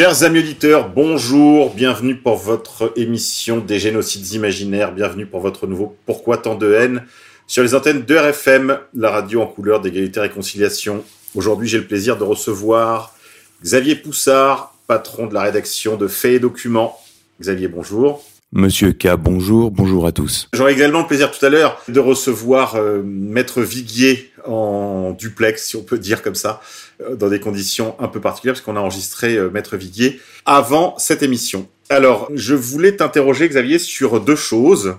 Chers amis auditeurs, bonjour, bienvenue pour votre émission des génocides imaginaires, bienvenue pour votre nouveau Pourquoi tant de haine sur les antennes de RFM, la radio en couleur d'égalité et réconciliation. Aujourd'hui, j'ai le plaisir de recevoir Xavier Poussard, patron de la rédaction de Faits et Documents. Xavier, bonjour. Monsieur K, bonjour, bonjour à tous. J'aurai également le plaisir tout à l'heure de recevoir euh, Maître Viguier en duplex, si on peut dire comme ça, euh, dans des conditions un peu particulières, parce qu'on a enregistré euh, Maître Viguier avant cette émission. Alors, je voulais t'interroger, Xavier, sur deux choses.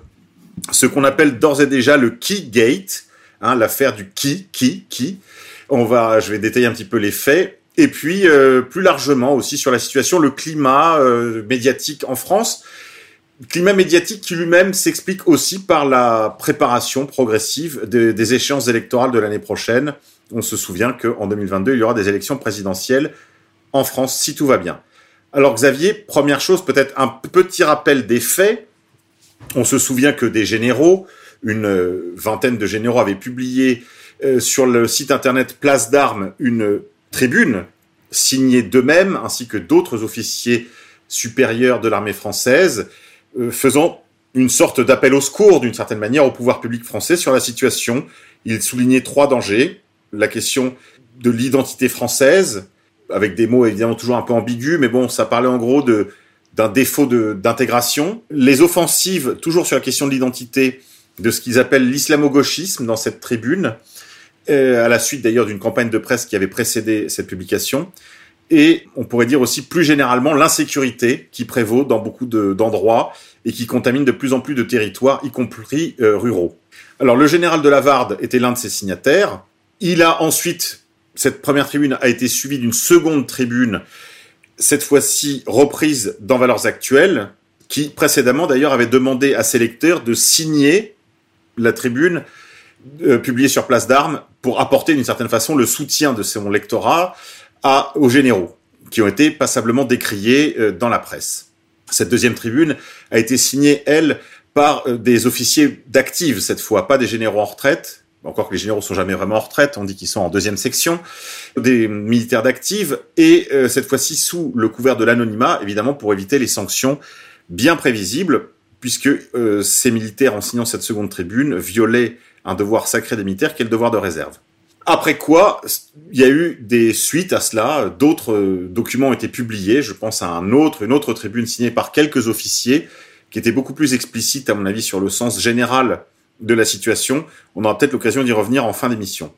Ce qu'on appelle d'ores et déjà le Key Gate, hein, l'affaire du qui, qui, qui. On va, je vais détailler un petit peu les faits. Et puis, plus largement aussi sur la situation, le climat médiatique en France. Climat médiatique qui lui-même s'explique aussi par la préparation progressive des, échéances électorales de l'année prochaine. On se souvient qu'en 2022, il y aura des élections présidentielles en France, si tout va bien. Alors Xavier, première chose, peut-être un petit rappel des faits. On se souvient que des généraux, une vingtaine de généraux avaient publié euh, sur le site internet Place d'Armes une tribune signée d'eux-mêmes ainsi que d'autres officiers supérieurs de l'armée française, faisant une sorte d'appel au secours d'une certaine manière au pouvoir public français sur la situation. Ils soulignaient trois dangers. La question de l'identité française, avec des mots évidemment toujours un peu ambigus, mais bon, ça parlait en gros de d'un défaut d'intégration. Les offensives, toujours sur la question de l'identité, de ce qu'ils appellent l'islamo-gauchisme dans cette tribune, euh, à la suite d'ailleurs d'une campagne de presse qui avait précédé cette publication. Et on pourrait dire aussi plus généralement l'insécurité qui prévaut dans beaucoup de- d'endroits et qui contamine de plus en plus de territoires, y compris euh, ruraux. Alors le général de Lavarde était l'un de ses signataires. Il a ensuite, cette première tribune a été suivie d'une seconde tribune, cette fois-ci reprise dans Valeurs Actuelles, qui précédemment d'ailleurs avait demandé à ses lecteurs de signer la tribune euh, publiée sur Place d'Armes pour apporter d'une certaine façon le soutien de son lectorat à, aux généraux, qui ont été passablement décriés euh, dans la presse. Cette deuxième tribune a été signée, elle, par euh, des officiers d'active cette fois, pas des généraux en retraite, encore que les généraux sont jamais vraiment en retraite, on dit qu'ils sont en deuxième section, des militaires d'active, et euh, cette fois-ci sous le couvert de l'anonymat, évidemment pour éviter les sanctions bien prévisibles, puisque euh, ces militaires, en signant cette seconde tribune, violaient un devoir sacré des militaires qui est le devoir de réserve. Après quoi, il y a eu des suites à cela, d'autres euh, documents ont été publiés, je pense à un autre, une autre tribune signée par quelques officiers, qui était beaucoup plus explicite à mon avis sur le sens général de la situation. On aura peut-être l'occasion d'y revenir en fin d'émission.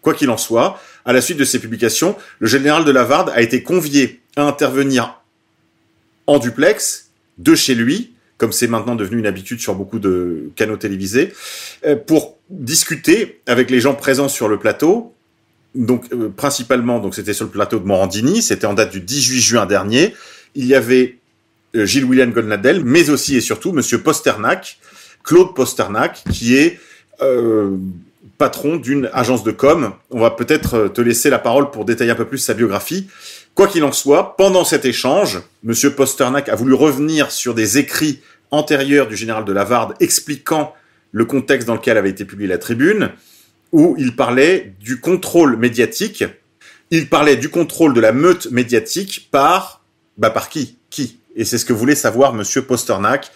Quoi qu'il en soit, à la suite de ces publications, le général de Lavarde a été convié à intervenir en duplex de chez lui, comme c'est maintenant devenu une habitude sur beaucoup de canaux télévisés, euh, pour discuter avec les gens présents sur le plateau. Donc euh, principalement, c'était sur le plateau de Morandini, c'était en date du 18 juin dernier. Il y avait euh, Gilles William Goldnadel, mais aussi et surtout Monsieur Posternak, Claude Posternak, qui est euh, patron d'une agence de com. On va peut-être te laisser la parole pour détailler un peu plus sa biographie. Quoi qu'il en soit, pendant cet échange, Monsieur Posternak a voulu revenir sur des écrits antérieurs du général de Lavarde expliquant le contexte dans lequel avait été publiée la tribune, où il parlait du contrôle médiatique. Il parlait du contrôle de la meute médiatique par, bah par qui? Qui? Et c'est ce que voulait savoir Monsieur Posternak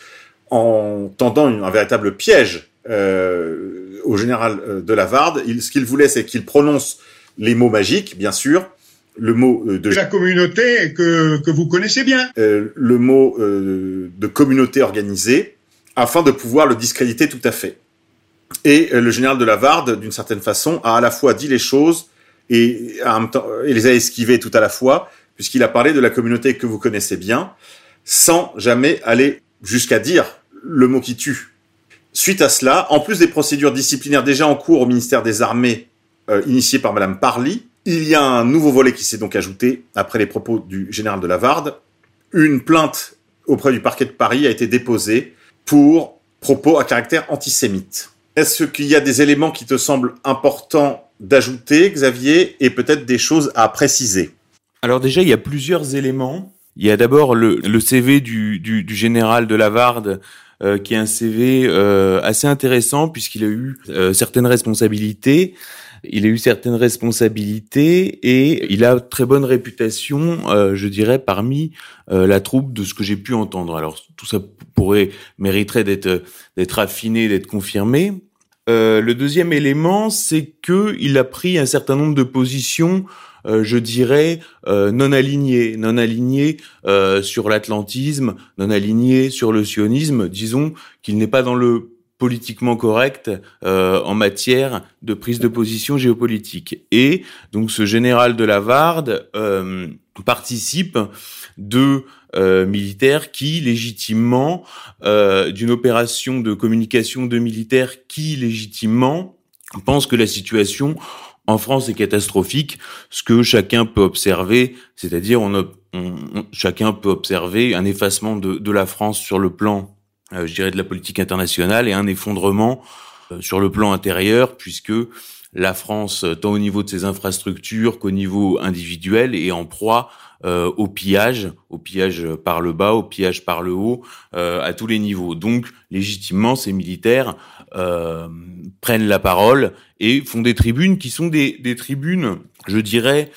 en tendant un véritable piège euh, au général euh, de Lavarde. Il, ce qu'il voulait, c'est qu'il prononce les mots magiques, bien sûr, le mot euh, de la communauté que, que vous connaissez bien. euh, le mot euh, de communauté organisée, afin de pouvoir le discréditer tout à fait. Et euh, le général de Lavarde, d'une certaine façon, a à la fois dit les choses et, les a esquivées tout à la fois, puisqu'il a parlé de la communauté que vous connaissez bien, sans jamais aller jusqu'à dire le mot qui tue. Suite à cela, en plus des procédures disciplinaires déjà en cours au ministère des Armées euh, initiées par Madame Parly, il y a un nouveau volet qui s'est donc ajouté après les propos du général de Lavarde. Une plainte auprès du parquet de Paris a été déposée pour propos à caractère antisémite. Est-ce qu'il y a des éléments qui te semblent importants d'ajouter, Xavier, et peut-être des choses à préciser? Alors déjà, il y a plusieurs éléments. Il y a d'abord le, le, CV du, du, du, général de Lavarde, euh, qui est un CV euh, assez intéressant puisqu'il a eu euh, certaines responsabilités. Il a eu certaines responsabilités et il a très bonne réputation, euh, je dirais, parmi euh, la troupe de ce que j'ai pu entendre. Alors tout ça pourrait mériterait d'être d'être affiné, d'être confirmé. Euh, le deuxième élément, c'est que il a pris un certain nombre de positions, euh, je dirais euh, non alignées, non alignées sur l'atlantisme, non alignées sur le sionisme. Disons qu'il n'est pas dans le politiquement correct euh, en matière de prise de position géopolitique. Et donc ce général de Lavarde euh, participe de euh, militaires qui légitimement euh, d'une opération de communication de militaires qui légitimement pensent que la situation en France est catastrophique, ce que chacun peut observer, c'est-à-dire on, on, on, chacun peut observer un effacement de, de la France sur le plan je dirais, de la politique internationale et un effondrement euh, sur le plan intérieur, puisque la France, euh, tant au niveau de ses infrastructures qu'au niveau individuel, est en proie euh, au pillage, au pillage par le bas, au pillage par le haut, euh, à tous les niveaux. Donc, légitimement, ces militaires euh, prennent la parole et font des tribunes qui sont des, des tribunes, je dirais,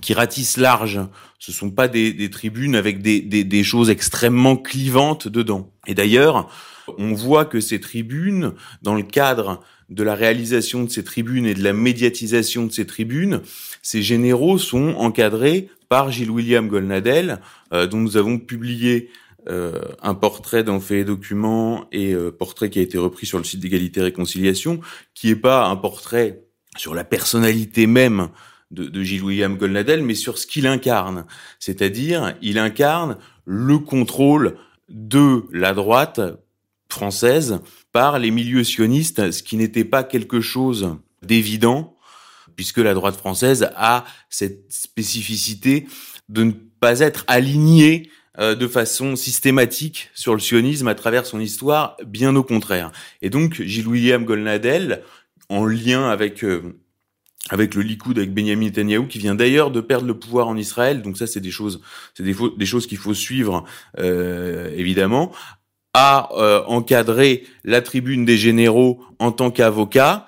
qui ratissent large. Ce sont pas des, des tribunes avec des, des, des, choses extrêmement clivantes dedans. Et d'ailleurs, on voit que ces tribunes, dans le cadre de la réalisation de ces tribunes et de la médiatisation de ces tribunes, ces généraux sont encadrés par Gilles William Golnadel, euh, dont nous avons publié euh, un portrait dans Fait et et euh, portrait qui a été repris sur le site d'égalité et réconciliation, qui est pas un portrait sur la personnalité même de, de Gilles William Golnadel, mais sur ce qu'il incarne. C'est-à-dire, il incarne le contrôle de la droite française par les milieux sionistes, ce qui n'était pas quelque chose d'évident, puisque la droite française a cette spécificité de ne pas être alignée euh, de façon systématique sur le sionisme à travers son histoire, bien au contraire. Et donc Gilles William Golnadel, en lien avec euh, avec le Likoud, avec Benjamin Netanyahu, qui vient d'ailleurs de perdre le pouvoir en Israël. Donc ça, c'est des choses, c'est des, des, choses qu'il faut suivre euh, évidemment. A euh, encadré la tribune des généraux en tant qu'avocat,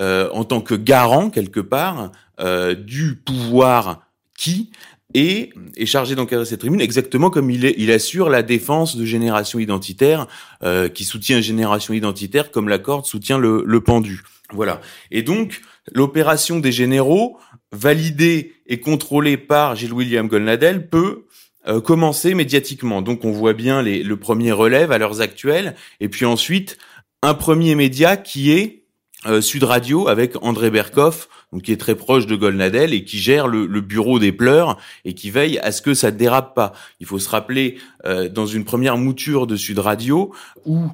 euh, en tant que garant quelque part euh, du pouvoir qui est, est chargé d'encadrer cette tribune exactement comme il, est, il assure la défense de génération identitaire, euh, qui soutient génération identitaire comme la corde soutient le, le pendu. Voilà. Et donc, l'opération des généraux, validée et contrôlée par Gilles William Golnadel, peut euh, commencer médiatiquement. Donc, on voit bien les, le premier relève à l'heure actuelle, et puis ensuite, un premier média qui est euh, Sud Radio avec André Berkoff, donc qui est très proche de Golnadel et qui gère le, le, bureau des pleurs et qui veille à ce que ça ne dérape pas. Il faut se rappeler euh, dans une première mouture de Sud Radio où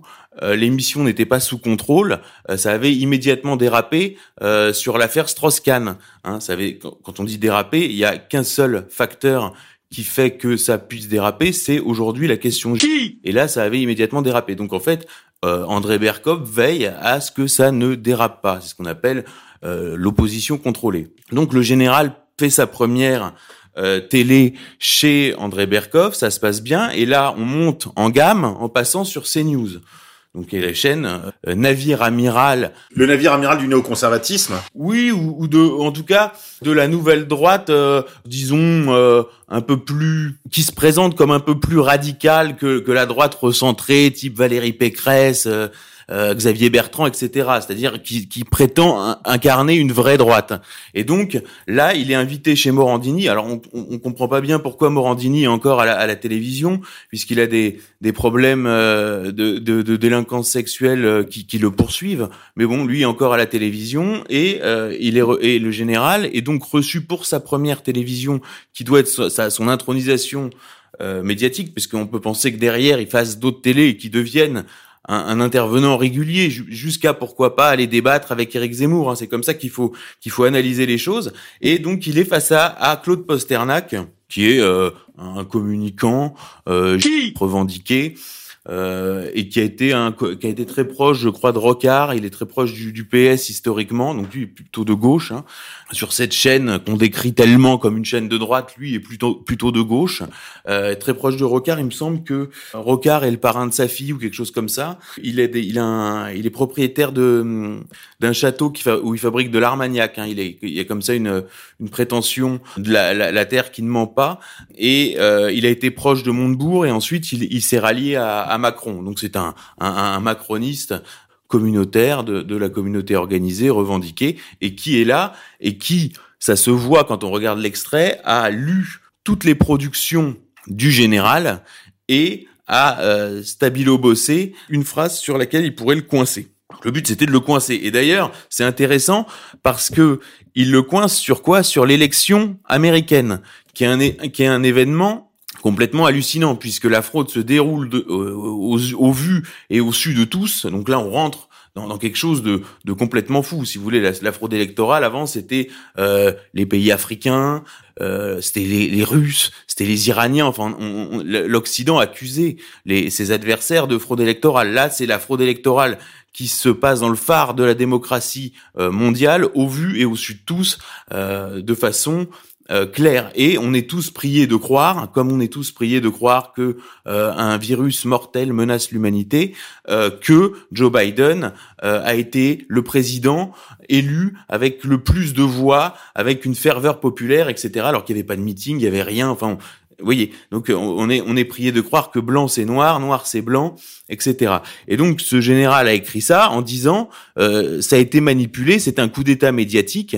l'émission n'était pas sous contrôle, euh, ça avait immédiatement dérapé euh, sur l'affaire Strauss-Kahn. Hein, ça avait, quand on dit déraper, il y a qu'un seul facteur qui fait que ça puisse déraper, c'est aujourd'hui la question qui? Et là, ça avait immédiatement dérapé. Donc en fait, euh, André Berkov veille à ce que ça ne dérape pas. C'est ce qu'on appelle euh, l'opposition contrôlée. Donc le général fait sa première euh, télé chez André Berkov, ça se passe bien, et là on monte en gamme en passant sur CNews. Donc il y a la chaîne euh, navire amiral. Le navire amiral du néoconservatisme. Oui, ou, ou, de, en tout cas, de la nouvelle droite, euh, disons euh, un peu plus, qui se présente comme un peu plus radicale que, que la droite recentrée, type Valérie Pécresse. Euh, Xavier Bertrand, etc. C'est-à-dire qui, qui, prétend incarner une vraie droite. Et donc là, il est invité chez Morandini. Alors on, on, on comprend pas bien pourquoi Morandini est encore à la, à la télévision, puisqu'il a des, des problèmes euh, de, de, de, délinquance sexuelle euh, qui, qui, le poursuivent. Mais bon, lui est encore à la télévision et euh, il est et le général est donc reçu pour sa première télévision, qui doit être sa, son intronisation euh, médiatique, puisqu'on peut penser que derrière il fasse d'autres télés qui deviennent un, intervenant régulier, jusqu'à pourquoi pas aller débattre avec Eric Zemmour. Hein. C'est comme ça qu'il faut qu'il faut analyser les choses. Et donc il est face à, à Claude Posternac, qui est euh, un communicant euh, revendiqué. Euh, et qui a été un qui a été très proche, je crois, de Rocard. Il est très proche du, du PS historiquement, donc lui est plutôt de gauche. Hein sur cette chaîne qu'on décrit tellement comme une chaîne de droite, lui est plutôt plutôt de gauche, euh, très proche de Rocard. Il me semble que Rocard est le parrain de sa fille ou quelque chose comme ça. Il est il a il est propriétaire de d'un château qui où il fabrique de l'armagnac. Hein. Il est il y a comme ça une une prétention de la, la, terre qui ne ment pas. Et euh, il a été proche de Montebourg et ensuite il, il s'est rallié à, à, Macron. Donc c'est un, un, un macroniste communautaire, de, de, la communauté organisée, revendiquée, et qui est là, et qui, ça se voit quand on regarde l'extrait, a lu toutes les productions du général et a euh, stabilo bossé une phrase sur laquelle il pourrait le coincer. Le but c'était de le coincer. Et d'ailleurs, c'est intéressant parce que il le coince sur quoi? Sur l'élection américaine, qui est un, qui est un événement complètement hallucinant puisque la fraude se déroule de, au, vu et au su de tous. Donc là, on rentre dans, quelque chose de, complètement fou. Si vous voulez, la, fraude électorale avant, c'était euh, les pays africains, euh, c'était les, Russes, c'était les Iraniens. Enfin, l'Occident accusait ses adversaires de fraude électorale. Là, c'est la fraude électorale qui se passe dans le phare de la démocratie euh, mondiale, au vu et au su de tous, euh, de façon euh, clair. Et on est tous priés de croire, comme on est tous priés de croire que euh, un virus mortel menace l'humanité, euh, que Joe Biden a été le président élu avec le plus de voix, avec une ferveur populaire, etc. Alors qu'il n'y avait pas de meeting, il y avait rien. Enfin, vous voyez, donc on est on est prié de croire que blanc c'est noir, noir c'est blanc, etc. Et donc ce général a écrit ça en disant ça a été manipulé, c'est un coup d'État médiatique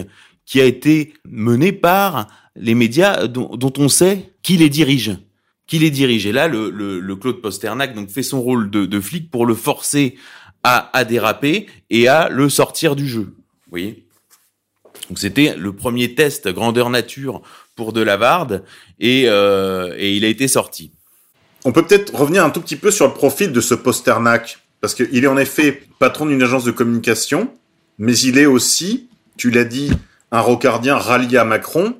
qui a été mené par les médias dont, on sait qui les dirige. Qui les dirige. Et là, le, le, Claude Posternac donc fait son rôle de, de flic pour le forcer à, à déraper et à le sortir du jeu. Vous voyez? Donc c'était le premier test grandeur nature pour Delavarde et, euh, et il a été sorti. On peut peut-être revenir un tout petit peu sur le profil de ce Posternac, parce qu'il est en effet patron d'une agence de communication, mais il est aussi, tu l'as dit, un rocardien rallié à Macron.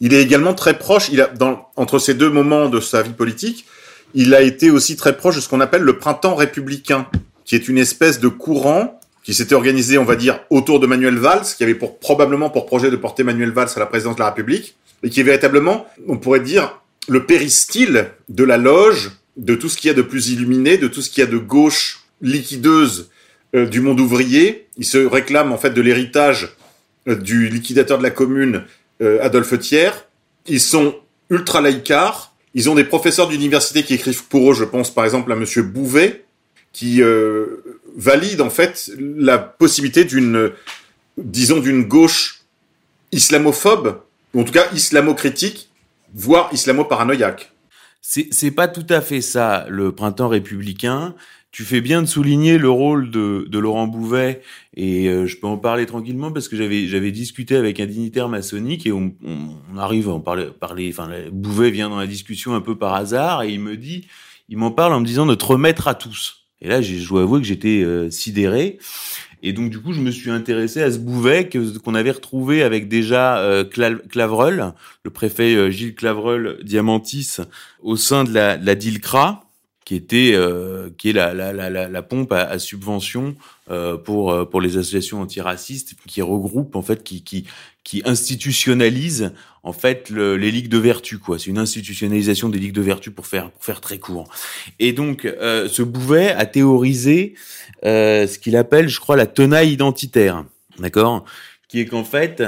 Il est également très proche, il a, dans, entre ces deux moments de sa vie politique, il a été aussi très proche de ce qu'on appelle le printemps républicain, qui est une espèce de courant qui s'était organisé, on va dire, autour de Manuel Valls, qui avait pour, probablement pour projet de porter Manuel Valls à la présidence de la République, et qui est véritablement, on pourrait dire, le péristyle de la loge, de tout ce qu'il y a de plus illuminé, de tout ce qu'il y a de gauche liquideuse euh, du monde ouvrier. Il se réclame en fait de l'héritage du liquidateur de la commune euh, Adolphe Thiers. Ils sont ultra laïcards. Ils ont des professeurs d'université qui écrivent pour eux, je pense par exemple à Monsieur Bouvet, qui euh, valide en fait la possibilité d'une, disons, d'une gauche islamophobe, ou en tout cas islamo-critique, voire islamo-paranoïaque. C'est pas tout à fait ça, le printemps républicain tu fais bien de souligner le rôle de, de Laurent Bouvet et euh, je peux en parler tranquillement parce que j'avais j'avais discuté avec un dignitaire maçonnique et on, on, arrive à en parler parler enfin Bouvet vient dans la discussion un peu par hasard et il me dit il m'en parle en me disant de te remettre à tous. Et là je dois avouer que j'étais euh, sidéré. Et donc du coup je me suis intéressé à ce Bouvet qu'on avait retrouvé avec déjà euh, Clavreul le préfet euh, Gilles Clavreul Diamantis au sein de la, de la DILCRA qui était euh, qui est la, la, la, la pompe à, à subvention euh, pour euh, pour les associations antiracistes qui regroupe en fait qui qui qui institutionnalise en fait le, les ligues de vertu quoi. C'est une institutionnalisation des ligues de vertu pour faire pour faire très court. Et donc euh, ce Bouvet a théorisé euh, ce qu'il appelle je crois la tenaille identitaire. D'accord? Qui est qu'en fait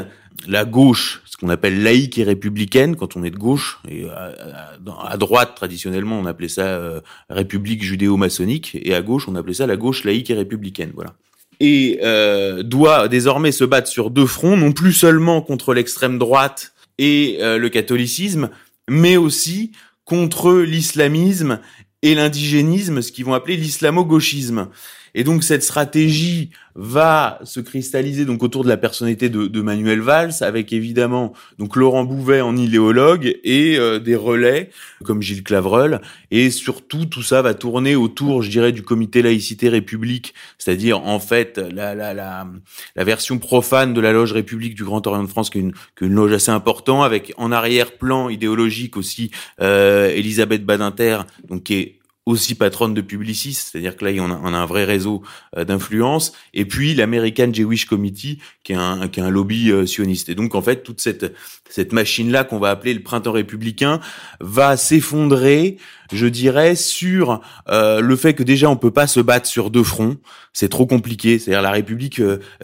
la gauche qu'on appelle laïque et républicaine quand on est de gauche et à, droite traditionnellement on appelait ça euh, république judéo-maçonnique et à gauche on appelait ça la gauche laïque et républicaine voilà. Et euh, doit désormais se battre sur deux fronts non plus seulement contre l'extrême droite et euh, le catholicisme mais aussi contre l'islamisme et l'indigénisme ce qu'ils vont appeler l'islamo-gauchisme Et donc cette stratégie va se cristalliser donc autour de la personnalité de, de Manuel Valls, avec évidemment donc Laurent Bouvet en idéologue et euh, des relais comme Gilles Clavreul. Et surtout, tout ça va tourner autour, je dirais, du comité laïcité République, c'est-à-dire en fait la, la, la, la, version profane de la loge République du Grand Orient de France, qui est une, qui est une loge assez importante, avec en arrière-plan idéologique aussi euh, Elisabeth Badinter, donc qui est aussi patronne de Publicis, c'est-à-dire que là, on a, on a un vrai réseau euh, d'influence, et puis l'American Jewish Committee, qui est un, qui est un lobby euh, sioniste. Et donc, en fait, toute cette, cette machine-là qu'on va appeler le printemps républicain va s'effondrer, je dirais, sur euh, le fait que déjà, on peut pas se battre sur deux fronts, c'est trop compliqué. C'est-à-dire la République,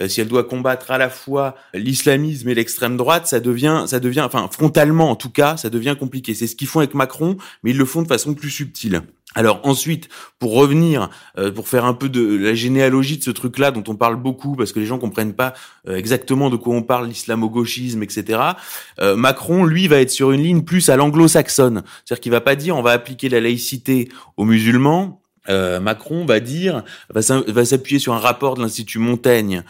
si elle doit combattre à la fois l'islamisme et l'extrême droite, ça devient, ça devient, enfin, frontalement en tout cas, ça devient compliqué. C'est ce qu'ils font avec Macron, mais ils le font de façon plus subtile. Alors ensuite, pour revenir, euh, pour faire un peu de la généalogie de ce truc-là dont on parle beaucoup, parce que les gens comprennent pas euh, exactement de quoi on parle, l'islamo-gauchisme, etc. Euh, Macron, lui, va être sur une ligne plus à l'anglo-saxonne, c'est-à-dire qu'il va pas dire on va appliquer la laïcité aux musulmans. Macron va dire va s'appuyer sur un rapport de l'Institut Montaigne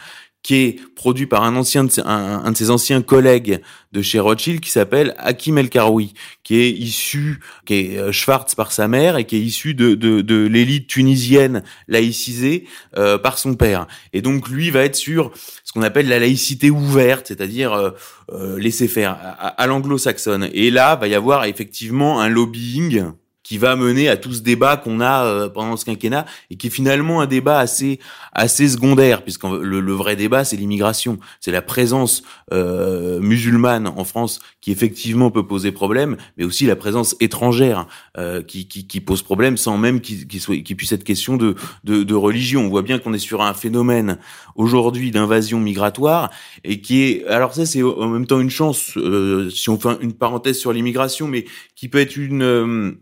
qui est produit par un ancien de ses, un, de ses anciens collègues de chez Rothschild qui s'appelle Hakim El Karoui, qui est issu, qui est euh, Schwartz par sa mère et qui est issu de, de, de l'élite tunisienne laïcisée euh, par son père. Et donc lui va être sur ce qu'on appelle la laïcité ouverte, c'est-à-dire euh, euh laisser faire à, à l'anglo-saxonne. Et là va y avoir effectivement un lobbying qui va mener à tout ce débat qu'on a euh, pendant ce quinquennat et qui est finalement un débat assez assez secondaire puisque le, le vrai débat c'est l'immigration, c'est la présence euh, musulmane en France qui effectivement peut poser problème, mais aussi la présence étrangère euh, qui, qui, qui, pose problème sans même qu'il soit puisse être question de, de, de religion. On voit bien qu'on est sur un phénomène aujourd'hui d'invasion migratoire et qui est alors ça c'est en même temps une chance euh, si on fait une parenthèse sur l'immigration, mais qui peut être une euh,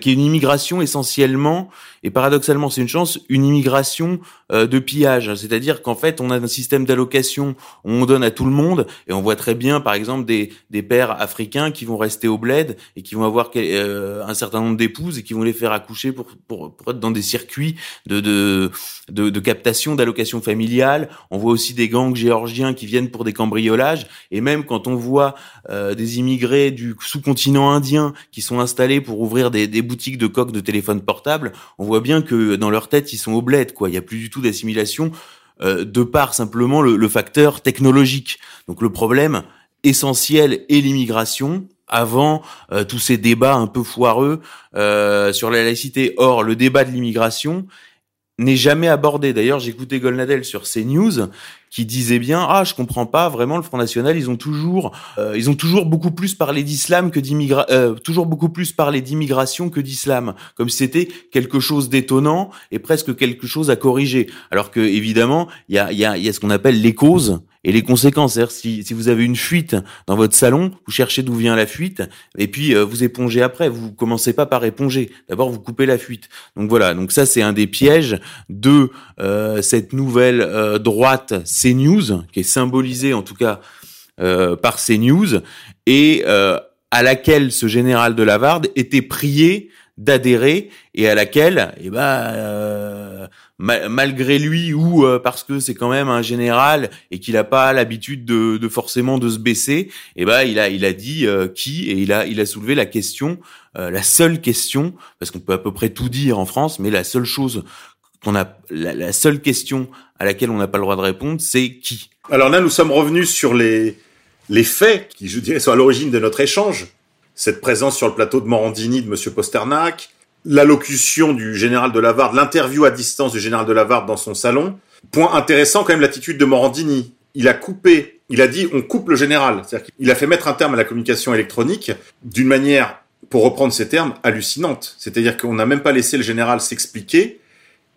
qui est une immigration essentiellement, et paradoxalement c'est une chance, une immigration euh, de pillage. C'est-à-dire qu'en fait on a un système d'allocation on donne à tout le monde, et on voit très bien par exemple des, des pères africains qui vont rester au bled et qui vont avoir euh, un certain nombre d'épouses et qui vont les faire accoucher pour, pour, pour être dans des circuits de, de, de, captation d'allocation familiale. On voit aussi des gangs géorgiens qui viennent pour des cambriolages, et même quand on voit des immigrés du sous-continent indien qui sont installés pour ouvrir des des boutiques de coques de téléphone portable, on voit bien que dans leur tête, ils sont au bled, quoi. Il y a plus du tout d'assimilation euh, de par simplement le, facteur technologique. Donc le problème essentiel est l'immigration avant euh, tous ces débats un peu foireux euh, sur la laïcité. Or, le débat de l'immigration n'est jamais abordé. D'ailleurs, j'écoutais Golnadel sur CNews qui disait bien ah je comprends pas vraiment le Front National ils ont toujours euh, ils ont toujours beaucoup plus parlé d'islam que d'immigration euh, toujours beaucoup plus parlé d'immigration que d'islam. Comme si c'était quelque chose d'étonnant et presque quelque chose à corriger. Alors que évidemment il y a il y a il y a ce qu'on appelle les causes et les conséquences. C'est-à-dire si, si vous avez une fuite dans votre salon, vous cherchez d'où vient la fuite, et puis euh, vous épongez après. Vous commencez pas par éponger. D'abord, vous coupez la fuite. Donc voilà. Donc ça, c'est un des pièges de euh, cette nouvelle euh, droite CNews, qui est symbolisée en tout cas euh, par CNews, et à laquelle ce général de Lavarde était prié d'adhérer et à laquelle, eh ben, malgré lui ou euh, parce que c'est quand même un général et qu'il n'a pas l'habitude de, de, forcément de se baisser, eh ben il a il a dit euh, qui et il a il a soulevé la question, euh, la seule question parce qu'on peut à peu près tout dire en France, mais la seule chose qu'on a la, la, seule question à laquelle on n'a pas le droit de répondre, c'est qui? Alors là, nous sommes revenus sur les les faits qui, je dirais, sont à l'origine de notre échange. Cette présence sur le plateau de Morandini de Monsieur Posternac, l'allocution du général de Lavarde, l'interview à distance du général de Lavarde dans son salon. Point intéressant quand même l'attitude de Morandini. Il a coupé, il a dit on coupe le général. C'est-à-dire qu'il a fait mettre un terme à la communication électronique d'une manière, pour reprendre ces termes, hallucinante. C'est-à-dire qu'on n'a même pas laissé le général s'expliquer.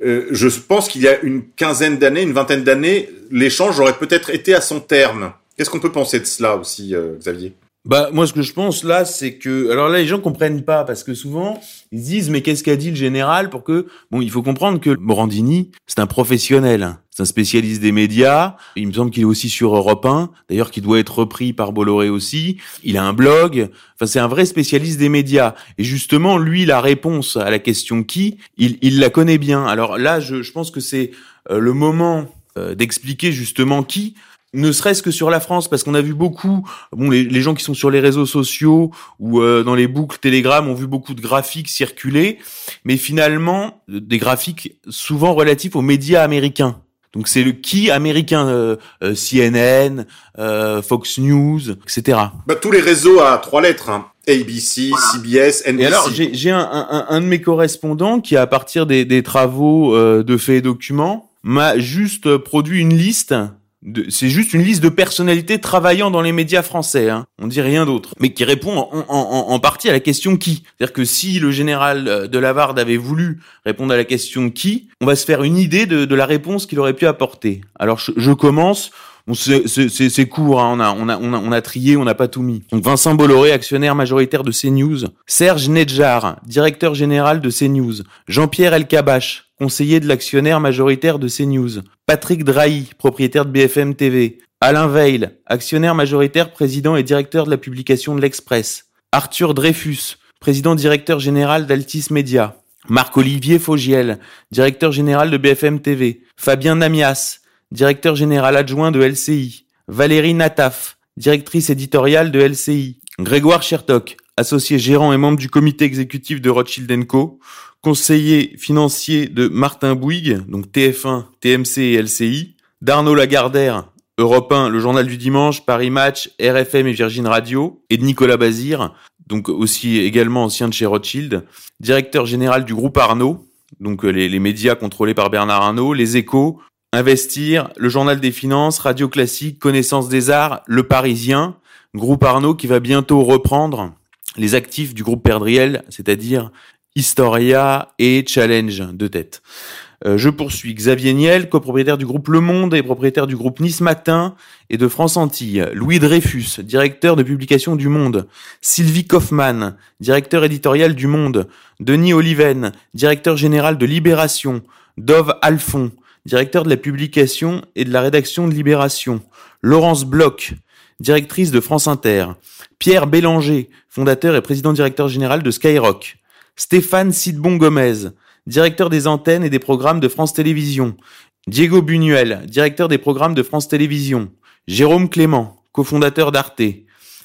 Euh, je pense qu'il y a une quinzaine d'années, une vingtaine d'années, l'échange aurait peut-être été à son terme. Qu'est-ce qu'on peut penser de cela aussi, euh, Xavier? Bah moi ce que je pense là c'est que alors là les gens comprennent pas parce que souvent ils disent mais qu'est-ce qu'a dit le général pour que bon il faut comprendre que Morandini c'est un professionnel C'est un spécialiste des médias. Il me semble qu'il est aussi sur Europe 1, d'ailleurs qui doit être repris par Bolloré aussi. Il a un blog. Enfin, c'est un vrai spécialiste des médias. Et justement, lui, la réponse à la question qui, il, il la connaît bien. Alors là, je, je pense que c'est euh, le moment euh, d'expliquer justement qui ne serait-ce que sur la France, parce qu'on a vu beaucoup, bon, les, les, gens qui sont sur les réseaux sociaux ou euh, dans les boucles Telegram ont vu beaucoup de graphiques circuler, mais finalement des graphiques souvent relatifs aux médias américains. Donc c'est le qui américain, euh, euh, CNN, euh, Fox News, etc. Bah, tous les réseaux à trois lettres, hein. ABC, CBS, NBC. Et alors j'ai un, un, un, de mes correspondants qui, à partir des, des travaux de faits et documents, m'a juste produit une liste c'est juste une liste de personnalités travaillant dans les médias français, hein. on dit rien d'autre, mais qui répond en, partie à la question qui. C'est-à-dire que si le général euh, de Lavarde avait voulu répondre à la question qui, on va se faire une idée de, la réponse qu'il aurait pu apporter. Alors je, commence, c'est court, hein. on a trié, on n'a pas tout mis. Donc Vincent Bolloré, actionnaire majoritaire de CNews. Serge Nedjar, directeur général de CNews. Jean-Pierre Elkabach, conseiller de l'actionnaire majoritaire de CNews. Patrick Drahi, propriétaire de BFM TV. Alain Veil, actionnaire majoritaire, président et directeur de la publication de l'Express. Arthur Dreyfus, président directeur général d'Altis Media. Marc-Olivier Fogiel, directeur général de BFM TV. Fabien Namias, directeur général adjoint de LCI. Valérie Nataf, directrice éditoriale de LCI. Grégoire Chertok, associé gérant et membre du comité exécutif de Rothschild Co conseiller financier de Martin Bouygues, donc TF1, TMC et LCI, d'Arnaud Lagardère, Europe 1, le journal du dimanche, Paris Match, RFM et Virgin Radio, et de Nicolas Bazir, donc aussi également ancien de chez Rothschild, directeur général du groupe Arnaud, donc euh, les, médias contrôlés par Bernard Arnaud, Les Échos, Investir, le journal des finances, Radio Classique, Connaissance des Arts, Le Parisien, groupe Arnaud qui va bientôt reprendre les actifs du groupe Perdriel, c'est-à-dire Historia et Challenge de tête. Euh, je poursuis. Xavier Niel, copropriétaire du groupe Le Monde et propriétaire du groupe Nice Matin et de France Antilles. Louis Dreyfus, directeur de publication du Monde. Sylvie Kaufmann, directeur éditorial du Monde. Denis Oliven, directeur général de Libération. Dove Alphon, directeur de la publication et de la rédaction de Libération. Laurence Bloch, directrice de France Inter. Pierre Bélanger, fondateur et président directeur général de Skyrock. Stéphane Sidbon Gomez, directeur des antennes et des programmes de France Télévisions. Diego Buñuel, directeur des programmes de France Télévisions. Jérôme Clément, cofondateur d'Arte.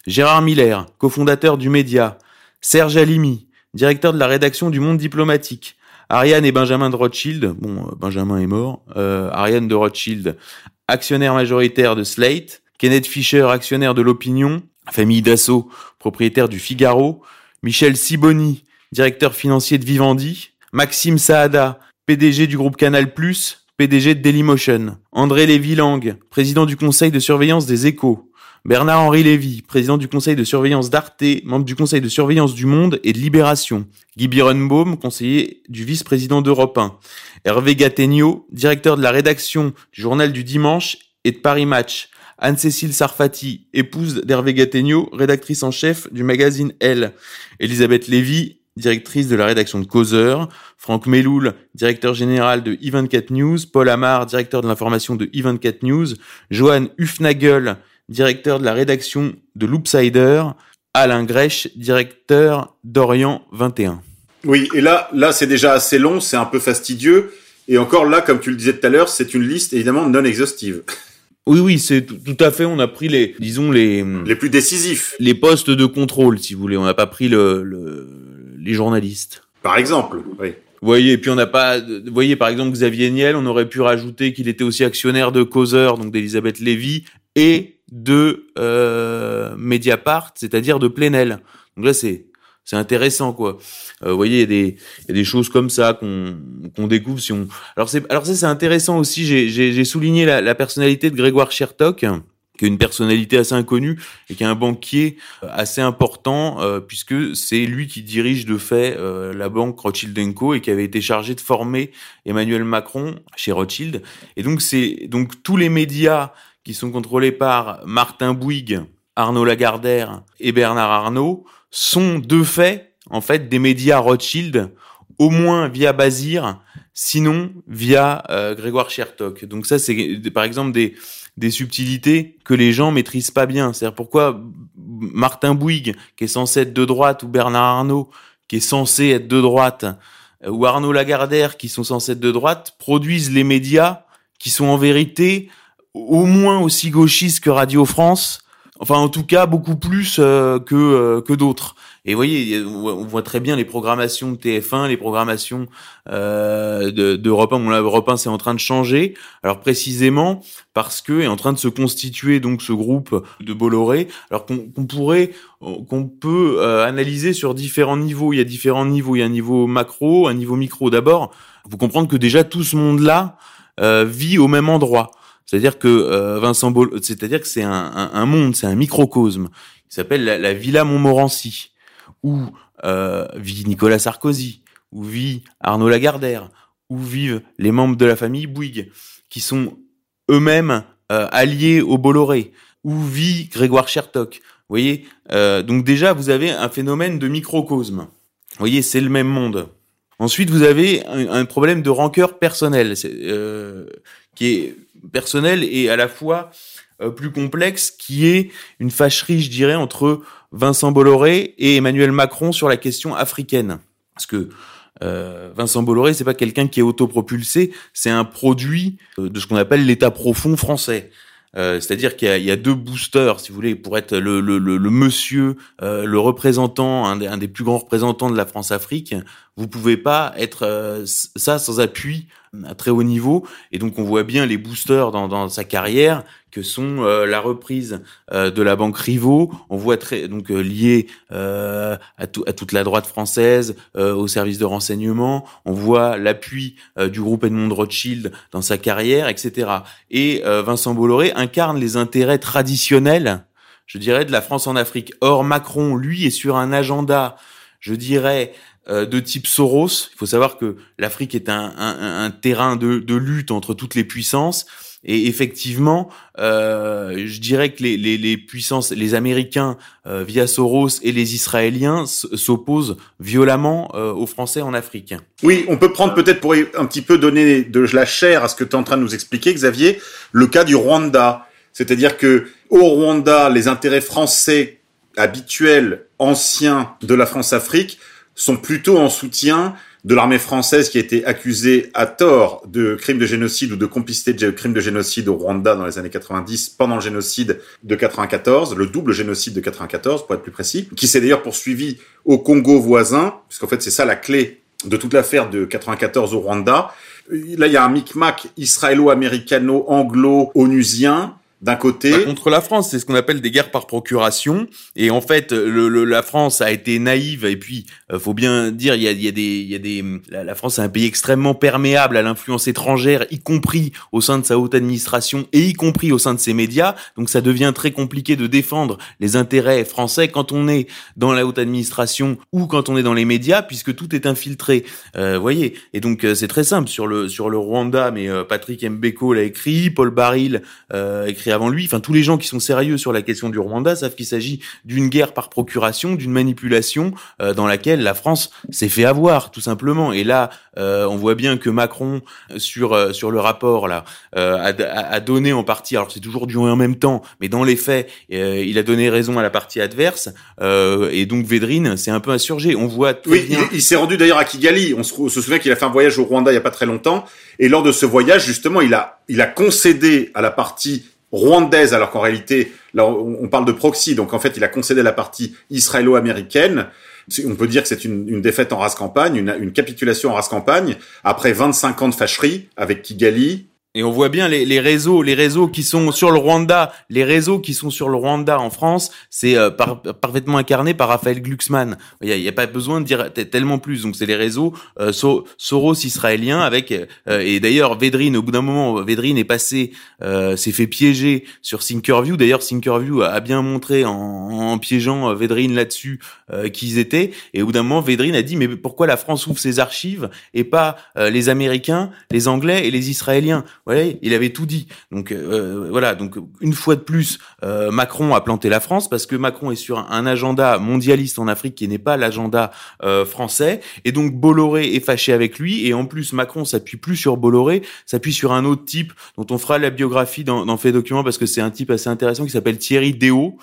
Gérard Miller, cofondateur du Média. Serge Alimi, directeur de la rédaction du Monde Diplomatique. Ariane et Benjamin de Rothschild, bon, euh, Benjamin est mort. Euh, Ariane de Rothschild, actionnaire majoritaire de Slate. Kenneth Fischer, actionnaire de l'Opinion. Famille Dassault, propriétaire du Figaro. Michel Siboni, directeur financier de Vivendi, Maxime Saada, PDG du groupe Canal+, PDG de Dailymotion, André Lévy-Lang, président du conseil de surveillance des Échos, Bernard-Henri Lévy, président du conseil de surveillance d'Arte, membre du conseil de surveillance du Monde et de Libération, Guy Birenbaum, conseiller du vice-président d'Europe 1, Hervé Gattegno, directeur de la rédaction du journal du dimanche et de Paris Match, Anne-Cécile Sarfati, épouse d'Hervé Gattegno, rédactrice en chef du magazine Elle, Elisabeth Lévy, directrice de la rédaction de Causeur, Franck Meloul, directeur général de E24 News, Paul Amar, directeur de l'information de E24 News, Johan Hufnagel, directeur de la rédaction de Loopsider, Alain Grèche, directeur d'Orient 21. Oui, et là, là, c'est déjà assez long, c'est un peu fastidieux. Et encore là, comme tu le disais tout à l'heure, c'est une liste évidemment non exhaustive. Oui, oui, c'est tout à fait. On a pris les, disons les les plus décisifs, les postes de contrôle, si vous voulez. On n'a pas pris le, le les journalistes. Par exemple, oui. Vous voyez, et puis on n'a pas, vous voyez, par exemple, Xavier Niel, on aurait pu rajouter qu'il était aussi actionnaire de Causeur, donc d'Elisabeth Lévy, et de euh, Mediapart, c'est-à-dire de Plenel. Donc là, c'est c'est intéressant, quoi. Euh, vous voyez, il y, a des, y a des choses comme ça qu'on qu'on découvre si on. Alors c'est alors ça c'est intéressant aussi. J'ai j'ai souligné la, la personnalité de Grégoire Chertok qui a une personnalité assez inconnue et qui est un banquier euh, assez important euh, puisque c'est lui qui dirige de fait euh, la banque Rothschild Co et qui avait été chargé de former Emmanuel Macron chez Rothschild et donc c'est donc tous les médias qui sont contrôlés par Martin Bouygues, Arnaud Lagardère et Bernard Arnault sont de fait en fait des médias Rothschild au moins via Bazir sinon via Grégoire Chertok. Donc ça, c'est par exemple des, des subtilités que les gens maîtrisent pas bien. C'est-à-dire pourquoi Martin Bouygues, qui est censé être de droite, ou Bernard Arnault, qui est censé être de droite, ou Arnaud Lagardère, qui sont censés être de droite, produisent les médias qui sont en vérité au moins aussi gauchistes que Radio France, enfin en tout cas beaucoup plus euh, que euh, que d'autres. Et vous voyez, on voit très bien les programmations de TF1, les programmations euh, de d'Europe 1. Bon, Europe 1, c'est en train de changer. Alors précisément parce que est en train de se constituer donc ce groupe de Bolloré. Alors qu'on pourrait, qu'on peut euh, analyser sur différents niveaux. Il y a différents niveaux. Il y a un niveau macro, un niveau micro. D'abord, vous comprendre que déjà tout ce monde-là euh, vit au même endroit. C'est-à-dire que euh, Vincent Boll, c'est-à-dire que c'est un, un, monde, c'est un microcosme qui s'appelle la, Villa Montmorency, où euh, vit Nicolas Sarkozy, où vit Arnaud Lagardère, où vivent les membres de la famille Bouygues, qui sont eux-mêmes euh, alliés au Bolloré, où vit Grégoire Chertok. Vous voyez, euh, donc déjà vous avez un phénomène de microcosme. Vous voyez, c'est le même monde. Ensuite, vous avez un, problème de rancœur personnelle, qui est personnel et à la fois plus complexe, qui est une fâcherie, je dirais, entre Vincent Bolloré et Emmanuel Macron sur la question africaine. Parce que euh, Vincent Bolloré, c'est pas quelqu'un qui est autopropulsé, c'est un produit euh, de ce qu'on appelle l'état profond français. Euh, c'est-à-dire qu'il y, y, a deux boosters, si vous voulez, pour être le, le, le, le monsieur, euh, le représentant, un des, un des, plus grands représentants de la France-Afrique. Vous pouvez pas être euh, ça sans appui à très haut niveau. Et donc on voit bien les boosters dans, dans sa carrière que sont euh, la reprise euh, de la banque Rivo, on voit très donc euh, lié à, à, toute la droite française, au service de renseignement, on voit l'appui du groupe Edmond Rothschild dans sa carrière, etc. Et Vincent Bolloré incarne les intérêts traditionnels, je dirais, de la France en Afrique. Or Macron, lui, est sur un agenda, je dirais, euh, de type Soros. Il faut savoir que l'Afrique est un, un, un terrain de, de, lutte entre toutes les puissances. Et effectivement, euh, je dirais que les, les, les, puissances, les Américains euh, via Soros et les Israéliens s'opposent violemment euh, aux Français en Afrique. Oui, on peut prendre peut-être pour un petit peu donner de la chair à ce que tu es en train de nous expliquer, Xavier, le cas du Rwanda. C'est-à-dire que au Rwanda, les intérêts français habituels, anciens de la France-Afrique sont plutôt en soutien de l'armée française qui a été accusée à tort de crimes de génocide ou de complicité de crimes de génocide au Rwanda dans les années 90 pendant le génocide de 94, le double génocide de 94 pour être plus précis, qui s'est d'ailleurs poursuivi au Congo voisin, puisqu'en fait c'est ça la clé de toute l'affaire de 94 au Rwanda. Là, il y a un micmac israélo-américano-anglo-onusien d'un côté contre la France, c'est ce qu'on appelle des guerres par procuration. Et en fait, le, la France a été naïve. Et puis, euh, faut bien dire, il y a, y a, des, il y a des, la, France est un pays extrêmement perméable à l'influence étrangère, y compris au sein de sa haute administration et y compris au sein de ses médias. Donc, ça devient très compliqué de défendre les intérêts français quand on est dans la haute administration ou quand on est dans les médias, puisque tout est infiltré. Euh, voyez. Et donc, euh, c'est très simple sur le sur le Rwanda. Mais euh, Patrick Mbeko l'a écrit, Paul Baril écrit avant lui. Enfin, tous les gens qui sont sérieux sur la question du Rwanda savent qu'il s'agit d'une guerre par procuration, d'une manipulation euh, dans laquelle la France s'est fait avoir, tout simplement. Et là, euh, on voit bien que Macron, sur euh, sur le rapport là, a, a, donné en partie. Alors c'est toujours du en même temps, mais dans les faits, il a donné raison à la partie adverse. et donc Védrine, c'est un peu insurgé. On voit. oui, il, il s'est rendu d'ailleurs à Kigali. On se, on se souvient qu'il a fait un voyage au Rwanda il y a pas très longtemps. Et lors de ce voyage, justement, il a il a concédé à la partie rwandaise, alors qu'en réalité, là, on parle de proxy, donc en fait, il a concédé la partie israélo-américaine. On peut dire que c'est une, une, défaite en race campagne, une, une capitulation en race campagne, après 25 ans de fâcherie avec Kigali, et on voit bien les, les, réseaux, les réseaux qui sont sur le Rwanda, les réseaux qui sont sur le Rwanda en France, c'est euh, parfaitement incarné par Raphaël Glucksmann. Il n'y a, a, pas besoin de dire tellement plus. Donc c'est les réseaux euh, Soros israéliens avec euh, et d'ailleurs Védrine au bout d'un moment Védrine est passé, s'est fait piéger sur Thinkerview. D'ailleurs Thinkerview a, bien montré en, en piégeant Védrine là-dessus qui ils étaient. Et au bout d'un moment Védrine a dit mais pourquoi la France ouvre ses archives et pas les Américains, les Anglais et les Israéliens? Voilà, il avait tout dit. Donc euh, voilà, donc une fois de plus, euh, Macron a planté la France parce que Macron est sur un, agenda mondialiste en Afrique qui n'est pas l'agenda euh, français, et donc Bolloré est fâché avec lui, et en plus Macron s'appuie plus sur Bolloré, s'appuie sur un autre type dont on fera la biographie dans, dans Fait Document parce que c'est un type assez intéressant qui s'appelle Thierry Déo,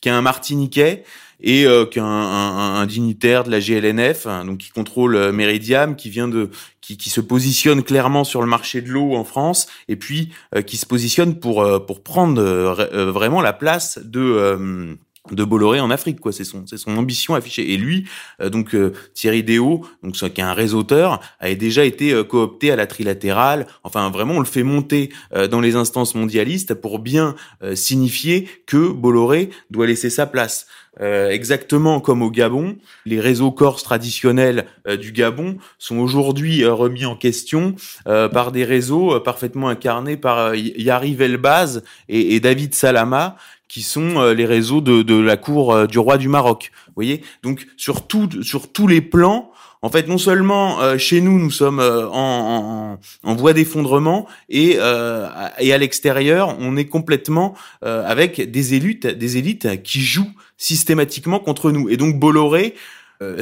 qui est un Martiniquais et euh, qu'un un, un, dignitaire de la GLNF, hein, donc qui contrôle euh, Meridiam, qui vient de, qui, qui, se positionne clairement sur le marché de l'eau en France, et puis euh, qui se positionne pour euh, pour prendre vraiment la place de de Bolloré en Afrique quoi. C'est son c'est son ambition affichée. Et lui donc Thierry Déo donc qui est un réseauteur a déjà été coopté à la trilatérale. Enfin vraiment on le fait monter dans les instances mondialistes pour bien signifier que Bolloré doit laisser sa place euh, exactement comme au Gabon, les réseaux corses traditionnels euh, du Gabon sont aujourd'hui euh, remis en question par des réseaux parfaitement incarnés par Yari Velbaz et, et, David Salama, qui sont les réseaux de, de la cour du roi du Maroc. Vous voyez? Donc sur, tout, sur tous les plans, en fait, non seulement euh, chez nous, nous sommes euh, en, en, en, voie d'effondrement, et, euh, et à l'extérieur, on est complètement avec des élites, des élites qui jouent systématiquement contre nous. Et donc Bolloré,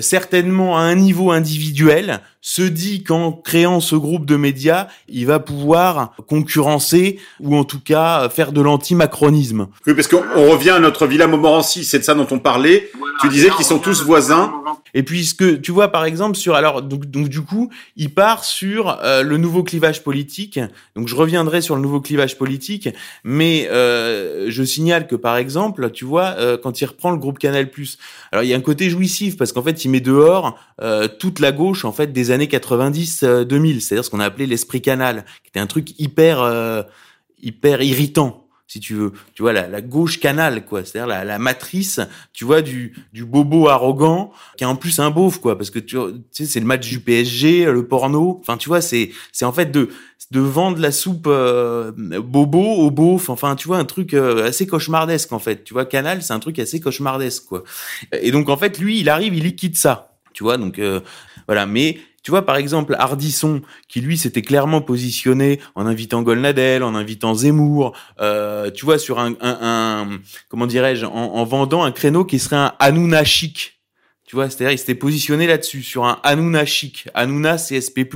certainement à un niveau individuel, se dit qu'en créant ce groupe de médias, il va pouvoir concurrencer ou en tout cas faire de l'anti-macronisme. Oui, parce qu'on revient à notre Villa Montmorency, c'est de ça dont on parlait. tu disais qu'ils sont tous voisins. Et puisque tu vois par exemple sur alors donc, donc du coup il part sur euh, le nouveau clivage politique. Donc je reviendrai sur le nouveau clivage politique, mais euh, je signale que par exemple tu vois euh, quand il reprend le groupe Canal alors il y a un côté jouissif parce qu'en fait il met dehors euh, toute la gauche en fait des années 90-2000, c'est-à-dire ce qu'on a appelé l'esprit canal, qui était un truc hyper hyper irritant si tu veux. Tu vois, la, gauche canal, quoi. C'est-à-dire la, matrice, tu vois, du, du bobo arrogant, qui est en plus un beauf, quoi. Parce que tu, sais, c'est le match du PSG, le porno. Enfin, tu vois, c'est, c'est en fait de, de vendre la soupe euh, bobo au beauf. Enfin, tu vois, un truc euh, assez cauchemardesque, en fait. Tu vois, canal, c'est un truc assez cauchemardesque, quoi. Et donc, en fait, lui, il arrive, il liquide ça. Tu vois, donc, euh, voilà. Mais, tu vois, par exemple, Hardisson, qui lui s'était clairement positionné en invitant Golnadel, en invitant Zemmour, euh, tu vois, sur un, un, un comment dirais-je, en, en, vendant un créneau qui serait un Hanouna chic. Tu vois, c'est-à-dire il s'était positionné là-dessus, sur un Hanouna chic, Hanouna CSP+,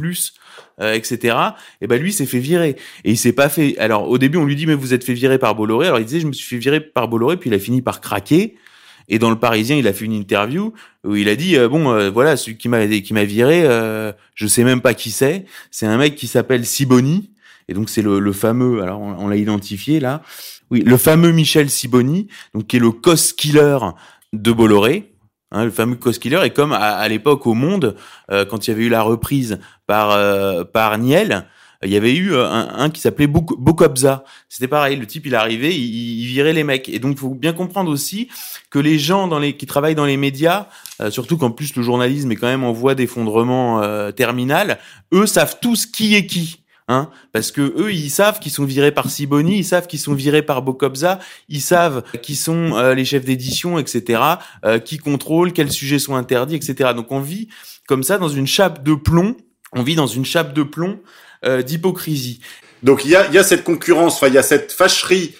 euh, etc. Et ben lui s'est fait virer et il s'est pas fait. Alors au début on lui dit mais vous êtes fait virer par Bolloré. Alors il disait je me suis fait virer par Bolloré puis il a fini par craquer. Et dans le Parisien, il a fait une interview où il a dit euh, bon euh, voilà celui qui m'a qui m'a viré, euh, je sais même pas qui c'est. C'est un mec qui s'appelle Siboni et donc c'est le, le, fameux. Alors on, l'a identifié là. Oui, le fameux Michel Siboni, donc qui est le cos killer de Bolloré. Hein, le fameux cos killer et comme à, l'époque au Monde, euh, quand il y avait eu la reprise par par Niel, il y avait eu euh, un, un qui s'appelait Bokobza. C'était pareil, le type il arrivait, il, il, virait les mecs. Et donc il faut bien comprendre aussi que les gens dans les, qui travaillent dans les médias, euh, surtout qu'en plus le journalisme est quand même en voie d'effondrement euh, terminal, eux savent tous qui est qui. Hein, parce que eux, ils savent qu'ils sont virés par Siboni, ils savent qu'ils sont virés par Bokobza, ils savent qui sont euh, les chefs d'édition, etc., qui contrôlent, quels sujets sont interdits, etc. Donc on vit comme ça dans une chape de plomb. On vit dans une chape de plomb euh, d'hypocrisie. Donc il y a, cette concurrence, il y a cette fâcherie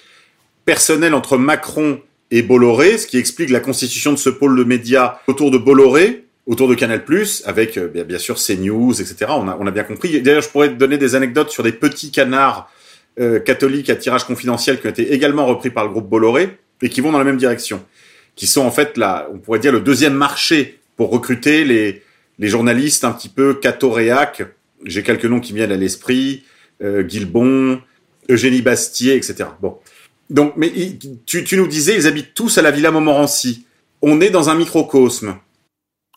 personnelle entre Macron et Bolloré, ce qui explique la constitution de ce pôle de médias autour de Bolloré, autour de Canal+, avec euh, bien, sûr CNews, etc. On a, bien compris. D'ailleurs, je pourrais te donner des anecdotes sur des petits canards euh, catholiques à tirage confidentiel qui ont été également repris par le groupe Bolloré et qui vont dans la même direction, qui sont en fait là, on pourrait dire le deuxième marché pour recruter les, les journalistes un petit peu cathoréaques j'ai quelques noms qui viennent à l'esprit, euh, Guilbon, Eugénie Bastier, etc. Bon. Donc, mais tu, nous disais, ils habitent tous à la Villa Montmorency. On est dans un microcosme.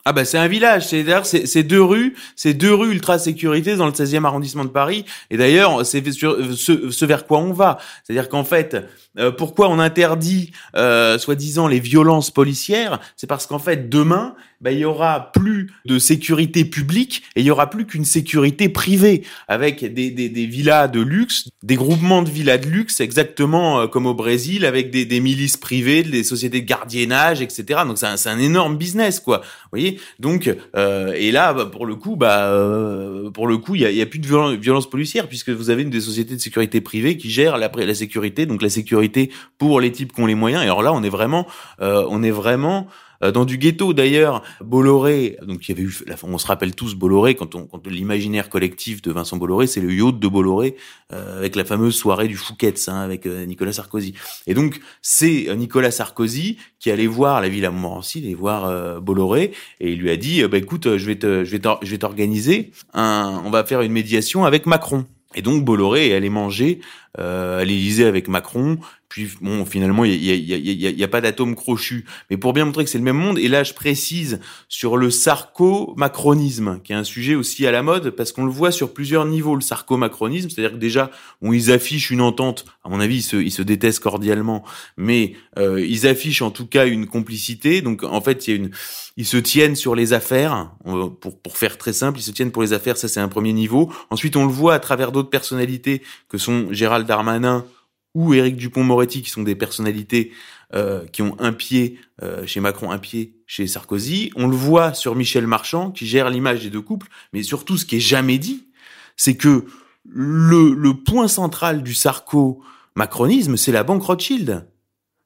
Ah bah c'est un village, c'est d'ailleurs c'est deux rues, c'est deux rues ultra sécurité dans le 16e arrondissement de Paris. Et d'ailleurs c'est ce, ce, vers quoi on va, c'est-à-dire qu'en fait euh, pourquoi on interdit euh, soi-disant les violences policières, c'est parce qu'en fait demain bah, il y aura plus de sécurité publique et il y aura plus qu'une sécurité privée avec des, des, des, villas de luxe, des groupements de villas de luxe exactement euh, comme au Brésil avec des, des milices privées, des sociétés de gardiennage, etc. Donc c'est un, un, énorme business quoi. Vous voyez? Donc euh, et là bah, pour le coup bah euh, pour le coup il y a, y a, plus de violence, policière puisque vous avez une des sociétés de sécurité privée qui gèrent la, la sécurité donc la sécurité pour les types qui ont les moyens. Et alors là on est vraiment euh, on est vraiment dans du ghetto d'ailleurs. Bolloré, donc il y avait eu, on se rappelle tous Bolloré quand on, quand l'imaginaire collectif de Vincent Bolloré, c'est le yacht de Bolloré euh, avec la fameuse soirée du Fouquet's hein, avec euh, Nicolas Sarkozy. Et donc c'est Nicolas Sarkozy qui allait voir la ville à Montmorency, allait voir Bolloré et il lui a dit, bah écoute, je vais te, je vais je vais t'organiser un, on va faire une médiation avec Macron. Et donc Bolloré est allé manger euh, à l'Élysée avec Macron. Puis bon, finalement, il y a, y, a, a, a, pas d'atome crochu. Mais pour bien montrer que c'est le même monde, et là je précise sur le sarco-macronisme, qui est un sujet aussi à la mode, parce qu'on le voit sur plusieurs niveaux, le sarco-macronisme, c'est-à-dire que déjà, on, ils affichent une entente, à mon avis, ils se, ils se détestent cordialement, mais euh, ils affichent en tout cas une complicité. Donc en fait, il y a une, ils se tiennent sur les affaires, pour, pour faire très simple, ils se tiennent pour les affaires, ça c'est un premier niveau. Ensuite, on le voit à travers d'autres personnalités que sont Gérald Darmanin ou Éric Dupont-Moretti, qui sont des personnalités euh, qui ont un pied euh, chez Macron, un pied chez Sarkozy. On le voit sur Michel Marchand, qui gère l'image des deux couples. Mais surtout, ce qui est jamais dit, c'est que le, point central du sarco-macronisme, c'est la banque Rothschild.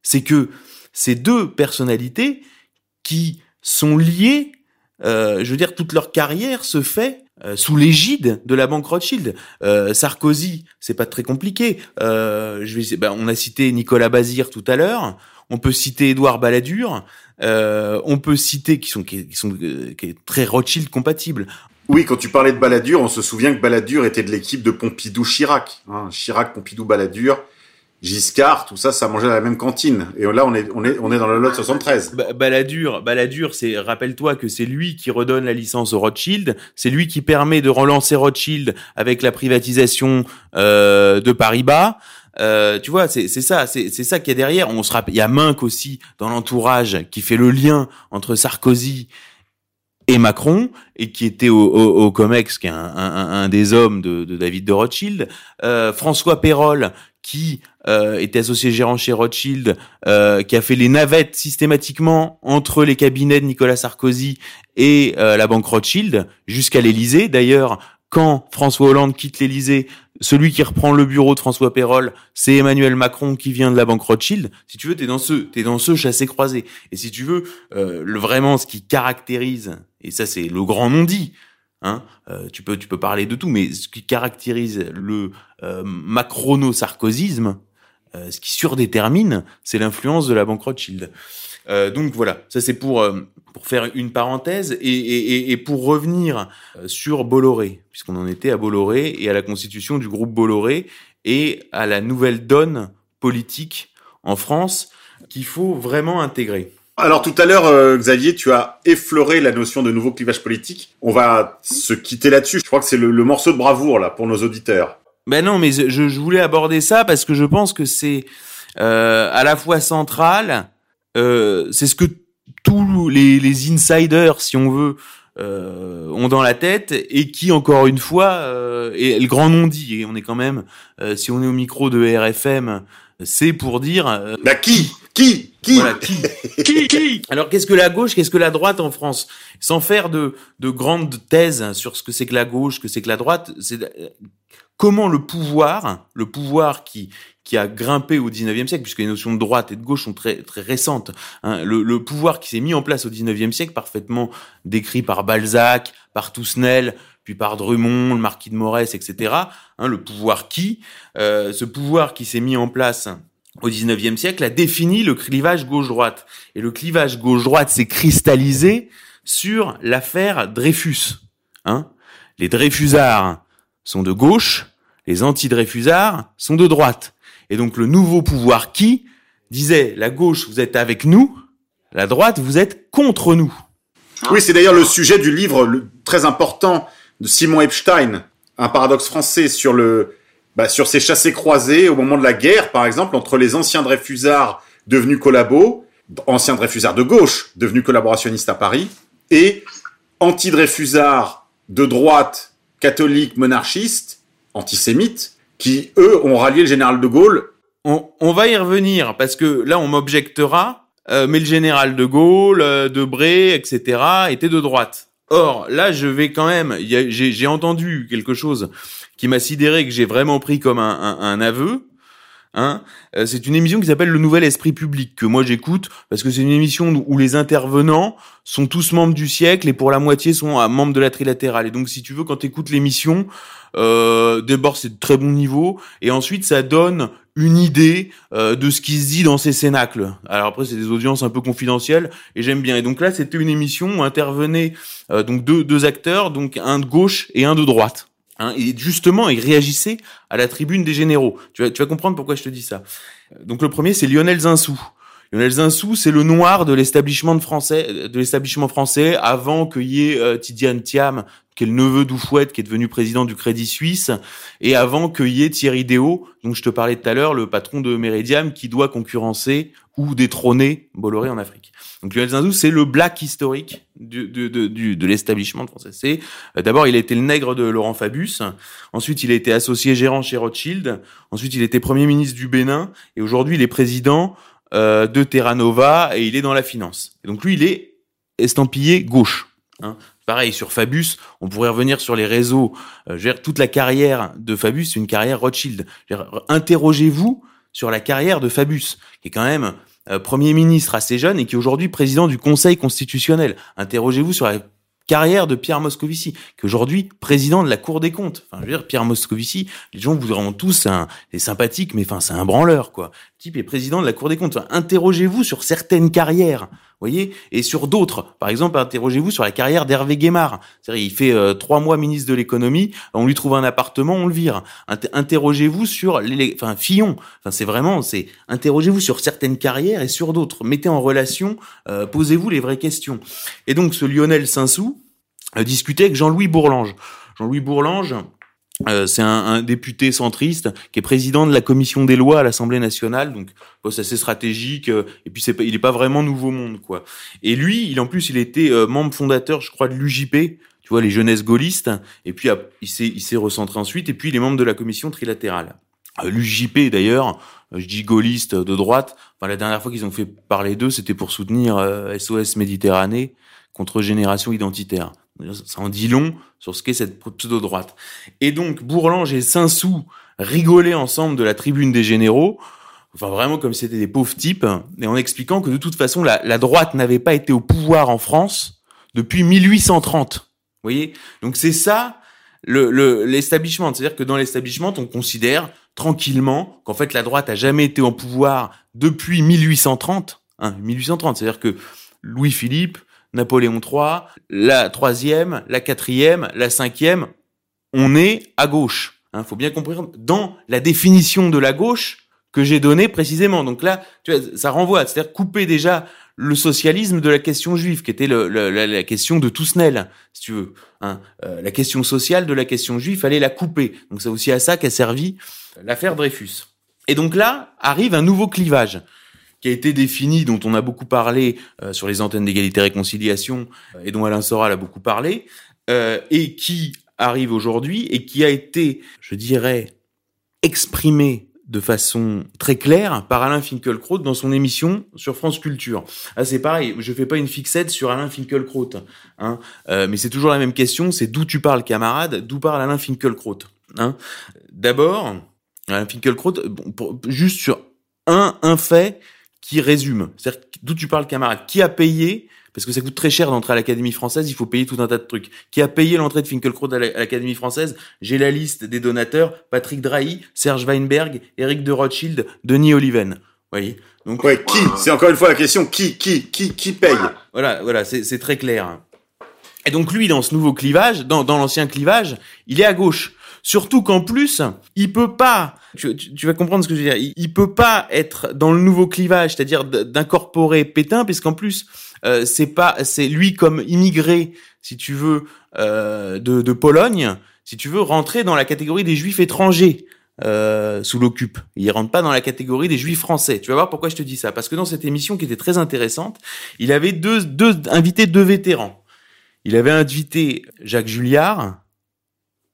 C'est que ces deux personnalités qui sont liées, euh, je veux dire, toute leur carrière se fait euh, sous l'égide de la banque Rothschild. Euh, Sarkozy, c'est pas très compliqué. Euh, je vais, ben, on a cité Nicolas Bazir tout à l'heure. On peut citer Édouard Balladur. Euh, on peut citer qui sont qui, sont qui est très Rothschild compatible. Oui, quand tu parlais de Balladur, on se souvient que Balladur était de l'équipe de Pompidou-Chirac. Hein, Chirac, Pompidou, Balladur. Giscard, tout ça, ça mangeait à la même cantine. Et là, on est, on est, on est dans le lot 73. Ba Balladur, Balladur, c'est, rappelle-toi que c'est lui qui redonne la licence au Rothschild. C'est lui qui permet de relancer Rothschild avec la privatisation euh, de Paris-Bas. Euh, tu vois, c'est ça, c'est ça qu'il y a derrière. On se rappelle, il y a Minck aussi dans l'entourage qui fait le lien entre Sarkozy et Macron, et qui était au, au, au Comex, qui est un, un, un, des hommes de, de David de Rothschild, euh, François Pérol, qui euh, était associé gérant chez Rothschild, euh, qui a fait les navettes systématiquement entre les cabinets de Nicolas Sarkozy et euh, la banque Rothschild, jusqu'à l'Élysée. D'ailleurs, quand François Hollande quitte l'Élysée, celui qui reprend le bureau de François Pérol, c'est Emmanuel Macron qui vient de la banque Rothschild. Si tu veux, t'es dans ce, t'es dans ce chassé croisé. Et si tu veux, euh, le, vraiment, ce qui caractérise, et ça c'est le grand non-dit, Hein euh, tu peux tu peux parler de tout, mais ce qui caractérise le euh, macrono-sarkozisme, euh, ce qui surdétermine, c'est l'influence de la banque Rothschild. Euh, donc voilà, ça c'est pour euh, pour faire une parenthèse et pour revenir sur Bolloré, puisqu'on en était à Bolloré et à la constitution du groupe Bolloré et à la nouvelle donne politique en France qu'il faut vraiment intégrer. Alors tout à l'heure, euh, Xavier, tu as effleuré la notion de nouveau clivage politique. On va se quitter là-dessus. Je crois que c'est le, le, morceau de bravoure là pour nos auditeurs. Ben non, mais je, je voulais aborder ça parce que je pense que c'est euh, à la fois central. Euh, c'est ce que tous les, les, insiders, si on veut, euh, ont dans la tête et qui, encore une fois, euh, est le grand non-dit. Et on est quand même, euh, si on est au micro de RFM, c'est pour dire. Euh, bah qui? Qui qui voilà, qui qui qui Alors qu'est-ce que la gauche, qu'est-ce que la droite en France? Sans faire de de grandes thèses sur ce que c'est que la gauche, que c'est que la droite, c'est comment le pouvoir, le pouvoir qui qui a grimpé au 19e siècle, puisque les notions de droite et de gauche sont très très récentes. Hein, le, le, pouvoir qui s'est mis en place au 19e siècle, parfaitement décrit par Balzac, par Tousnel, puis par Drummond, le marquis de Morès, etc. Hein, le pouvoir qui, euh, ce pouvoir qui s'est mis en place au 19e siècle a défini le clivage gauche-droite. Et le clivage gauche-droite s'est cristallisé sur l'affaire Dreyfus. Hein les Dreyfusards sont de gauche, les anti-Dreyfusards sont de droite. Et donc le nouveau pouvoir qui disait la gauche vous êtes avec nous, la droite vous êtes contre nous. Oui, c'est d'ailleurs le sujet du livre très important de Simon Epstein, un paradoxe français sur le bah, sur ces chassés croisés au moment de la guerre, par exemple, entre les anciens Dreyfusards devenus collabos, anciens Dreyfusards de gauche devenus collaborationnistes à Paris, et anti-Dreyfusards de droite, catholique, monarchiste, antisémite, qui, eux, ont rallié le général de Gaulle. On, on va y revenir, parce que là, on m'objectera, euh, mais le général de Gaulle, euh, Debré, etc., était de droite. Or, là, je vais quand même, j'ai entendu quelque chose qui m'a sidéré, que j'ai vraiment pris comme un, un, un aveu. Hein Euh, c'est une émission qui s'appelle Le Nouvel Esprit Public, que moi j'écoute, parce que c'est une émission où- où les intervenants sont tous membres du siècle et pour la moitié sont euh, membres de la trilatérale. Et donc, si tu veux, quand tu écoutes l'émission, euh, d'abord c'est de très bon niveau, et ensuite ça donne une idée euh, de ce qui se dit dans ces cénacles. Alors après c'est des audiences un peu confidentielles et j'aime bien. Et donc là c'était une émission où intervenaient euh, donc deux, deux acteurs, donc un de gauche et un de droite. Hein, et justement, ils réagissaient à la tribune des généraux. Tu vas, tu vas comprendre pourquoi je te dis ça. Donc le premier, c'est Lionel Zinsou. Lionel Zinsou, c'est le noir de l'établissement de français, de l'établissement français avant qu'il y ait euh, Tidiane Thiam, qui est le neveu d'Oufouette, qui est devenu président du Crédit Suisse, et avant qu'il y ait Thierry Déo, dont je te parlais tout à l'heure, le patron de Meridiam, qui doit concurrencer ou détrôner Bolloré en Afrique. Donc Lionel Zinsou, c'est le black historique du, de, du- de l'établissement français. C'est euh, d'abord il a été le nègre de Laurent Fabius, ensuite il a été associé gérant chez Rothschild, ensuite il était premier ministre du Bénin, et aujourd'hui il est président euh, de Terra Nova et il est dans la finance. Et donc lui il est estampillé gauche. Hein. Pareil sur Fabius, on pourrait revenir sur les réseaux. Euh, toute la carrière de Fabius, c'est une carrière Rothschild. Interrogez-vous sur la carrière de Fabius, qui est quand même euh, Premier ministre assez jeune et qui est aujourd'hui président du Conseil constitutionnel. Interrogez-vous sur la carrière de Pierre Moscovici, qui aujourd'hui président de la Cour des comptes. Enfin, je veux dire, Pierre Moscovici, les gens vous tous, c'est sympathique, mais enfin, c'est un branleur, quoi. Le type est président de la Cour des comptes. Interrogez-vous sur certaines carrières, voyez, et sur d'autres. Par exemple, interrogez-vous sur la carrière d'Hervé Guémard. Il fait euh, trois mois ministre de l'économie, on lui trouve un appartement, on le vire. Inter- interrogez-vous sur les, enfin, Fillon. Enfin, c'est vraiment, c'est, interrogez-vous sur certaines carrières et sur d'autres. Mettez en relation, euh, posez-vous les vraies questions. Et donc, ce Lionel Sinsou euh, discutait avec Jean-Louis Bourlange. Jean-Louis Bourlange, euh, c'est un, un député centriste qui est président de la commission des lois à l'Assemblée nationale, donc poste assez stratégique. euh, et puis il est pas vraiment nouveau monde quoi. Et lui, il en plus, il était euh, membre fondateur, je crois, de l'UJP. Tu vois, les jeunesses gaullistes. Et puis il s'est, il s'est recentré ensuite. Et puis il est membre de la commission trilatérale. Euh, L'UJP d'ailleurs, euh, je dis gaulliste de droite. Enfin, la dernière fois qu'ils ont fait parler d'eux, c'était pour soutenir euh, SOS Méditerranée contre Génération Identitaire. Ça en dit long sur ce qu'est cette pseudo-droite. Et donc, Bourlange et Sinsou rigolaient ensemble de la tribune des généraux, enfin vraiment comme c'était des pauvres types, et en expliquant que de toute façon, la, droite n'avait pas été au pouvoir en France depuis 1830. Vous voyez? Donc c'est ça le le- l'establishment. C'est-à-dire que dans l'establishment, on considère tranquillement qu'en fait la droite a jamais été au pouvoir depuis 1830. Hein, 1830, c'est-à-dire que Louis-Philippe, Napoléon III, la troisième, la quatrième, la cinquième, on est à gauche. Il faut bien comprendre dans la définition de la gauche que j'ai donnée précisément. Donc là, tu vois, ça renvoie, c'est-à-dire couper déjà le socialisme de la question juive, qui était la question de Tousnel, si tu veux. hein. Euh, la question sociale de la question juive, fallait la couper. Donc c'est aussi à ça qu'a servi l'affaire Dreyfus. Et donc là arrive un nouveau clivage qui a été défini, dont on a beaucoup parlé euh, sur les antennes d'égalité et réconciliation, et dont Alain Soral a beaucoup parlé, euh, et qui arrive aujourd'hui et qui a été, je dirais, exprimé de façon très claire par Alain Finkielkraut dans son émission sur France Culture. Ah, c'est pareil, je fais pas une fixette sur Alain Finkielkraut, hein, euh, mais c'est toujours la même question, c'est d'où tu parles, camarade, d'où parle Alain Finkielkraut. Hein. D'abord, Alain Finkielkraut, bon, pour- juste sur un, un fait qui résume, c'est-à-dire d'où tu parles, camarade, qui a payé? Parce que ça coûte très cher d'entrer à l'Académie française, il faut payer tout un tas de trucs. Qui a payé l'entrée de Finkielkraut à la- à l'Académie française? J'ai la liste des donateurs Patrick Drahi, Serge Weinberg, Eric de Rothschild, Denis Oliven. Vous voyez? Donc Ouais, qui? C'est encore une fois la question qui, qui, qui, qui paye? Voilà, voilà, c'est c'est très clair. Et donc lui, dans ce nouveau clivage, dans, dans l'ancien clivage, il est à gauche. Surtout qu'en plus, il peut pas. Tu, vas comprendre ce que je veux dire. Il, il peut pas être dans le nouveau clivage, c'est-à-dire d'incorporer Pétain, puisqu'en plus, euh, c'est pas, c'est lui comme immigré, si tu veux, euh, de, de Pologne, si tu veux rentrer dans la catégorie des Juifs étrangers. euh, sous l'occupe. Il rentre pas dans la catégorie des juifs français. Tu vas voir pourquoi je te dis ça. Parce que dans cette émission qui était très intéressante, il avait deux, deux invités deux vétérans. il avait invité Jacques Julliard,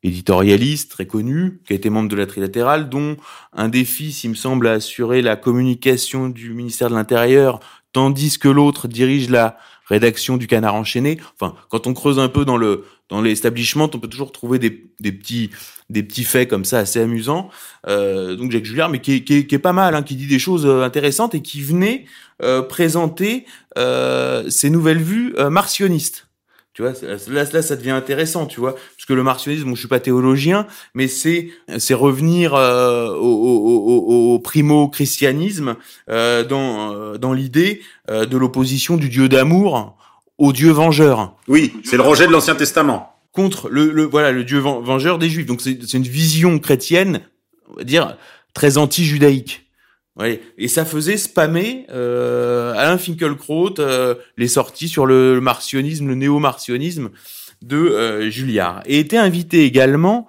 éditorialiste très connu, qui a été membre de la Trilatérale, dont un des fils, il me semble, a assuré la communication du ministère de l'Intérieur, tandis que l'autre dirige la rédaction du Canard enchaîné. Enfin, quand on creuse un peu dans le dans l'establishment, on peut toujours trouver des, des petits des petits faits comme ça assez amusants. Euh, donc Jacques Julliard, mais qui est, qui est, qui est pas mal, hein, qui dit des choses euh, intéressantes et qui venait euh, présenter euh, ses nouvelles vues euh, martionnistes. Tu vois, là, là, ça devient intéressant, tu vois, parce que le martionnisme, bon, je suis pas théologien, mais c'est c'est revenir euh, au, au, au, au primo-christianisme euh, dans euh, dans l'idée euh, de l'opposition du Dieu d'amour au Dieu vengeur Oui, c'est le rejet de l'Ancien Testament. contre le, le voilà le Dieu ven- vengeur des Juifs. Donc c'est une vision chrétienne, on va dire très anti-judaïque. Et ça faisait spammer euh, Alain Finkielkraut euh, les sorties sur le, le martionnisme, le néo-martionnisme de euh, Julliard. Et était invité également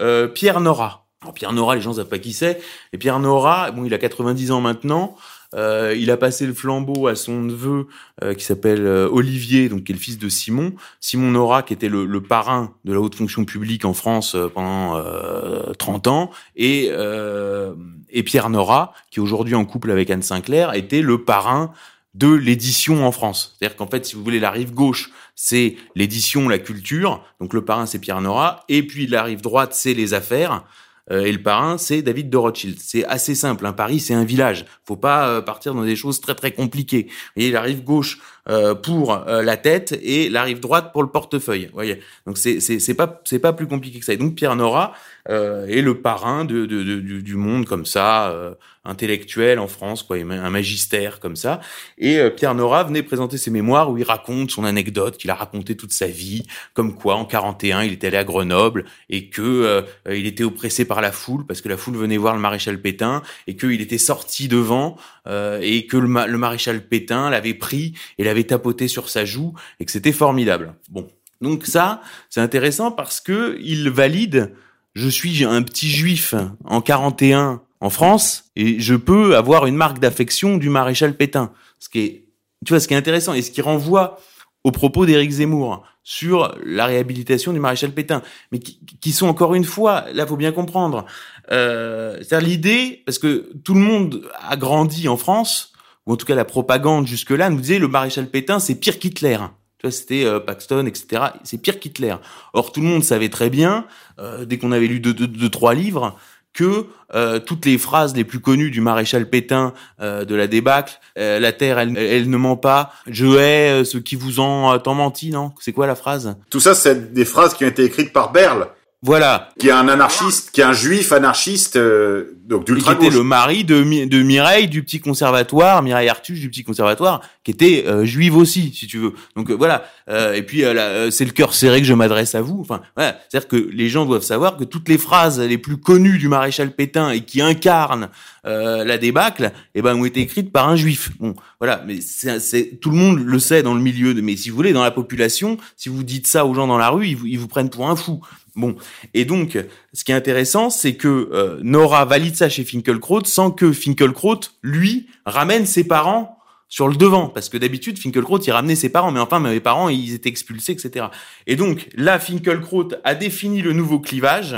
euh, Pierre Nora. Alors Pierre Nora, les gens savent pas qui c'est. Et Pierre Nora, bon, il a 90 ans maintenant. Euh, il a passé le flambeau à son neveu euh, qui s'appelle euh, Olivier, donc qui est le fils de Simon. Simon Nora, qui était le, le parrain de la haute fonction publique en France euh, pendant euh, 30 ans, et, euh, et Pierre Nora, qui est aujourd'hui en couple avec Anne Sinclair, était le parrain de l'édition en France. C'est-à-dire qu'en fait, si vous voulez, la rive gauche, c'est l'édition, la culture. Donc le parrain, c'est Pierre Nora. Et puis la rive droite, c'est les affaires. Euh, et le parrain, c'est David de Rothschild. C'est assez simple. Hein. Paris, c'est un village. Faut pas euh, partir dans des choses très très compliquées. Vous voyez, la rive gauche euh, pour euh, la tête et la rive droite pour le portefeuille. Vous voyez. Donc c'est c'est c'est pas c'est pas plus compliqué que ça. Et donc Pierre Nora euh, est le parrain de, de, de- du, du monde comme ça, euh, intellectuel en France, quoi, un magistère comme ça. Et euh, Pierre Nora venait présenter ses mémoires où il raconte son anecdote qu'il a raconté toute sa vie, comme quoi en 41 il était allé à Grenoble et que euh, il était oppressé par la foule parce que la foule venait voir le maréchal Pétain et qu'il était sorti devant euh, et que le, le maréchal Pétain l'avait pris et l'avait tapoté sur sa joue et que c'était formidable. Bon, donc ça c'est intéressant parce que il valide. Je suis un petit juif en 41 en France et je peux avoir une marque d'affection du maréchal Pétain. Ce qui est, tu vois, ce qui est intéressant et ce qui renvoie aux propos d'Éric Zemmour sur la réhabilitation du maréchal Pétain, mais qui, qui sont encore une fois, là, faut bien comprendre. Euh, C'est-à-dire l'idée, parce que tout le monde a grandi en France, ou en tout cas la propagande jusque-là nous disait le maréchal Pétain c'est pire qu'Hitler. Tu vois, c'était euh, Paxton, etc. C'est pire qu'Hitler. Or, tout le monde savait très bien, euh, dès qu'on avait lu deux, deux, trois livres, que euh, toutes les phrases les plus connues du maréchal Pétain euh, de la débâcle, euh, la terre, elle, elle ne ment pas, je hais euh, ceux qui vous ont euh, tant menti, non? C'est quoi la phrase? Tout ça, c'est des phrases qui ont été écrites par Berle, Voilà, qui est un anarchiste, qui est un juif anarchiste, euh, donc et qui d'ultra était le mari de, Mi- de Mireille du petit conservatoire, Mireille Artus du petit conservatoire, qui était euh, juive aussi, si tu veux. Donc euh, voilà. Euh, et puis euh, euh, c'est le cœur serré que je m'adresse à vous. Enfin, voilà. C'est-à-dire que les gens doivent savoir que toutes les phrases les plus connues du maréchal Pétain et qui incarnent euh, la débâcle, eh ben, ont été écrites par un juif. Bon, voilà. Mais c'est, c'est- tout le monde le sait dans le milieu. De, mais si vous voulez, dans la population, si vous dites ça aux gens dans la rue, ils vous, ils vous prennent pour un fou. Bon, et donc, ce qui est intéressant, c'est que euh, Nora valide ça chez Finkelkraut sans que Finkelkraut, lui, ramène ses parents sur le devant. Parce que d'habitude, Finkelkraut, il ramenait ses parents, mais enfin, mes parents, ils étaient expulsés, etc. Et donc, là, Finkelkraut a défini le nouveau clivage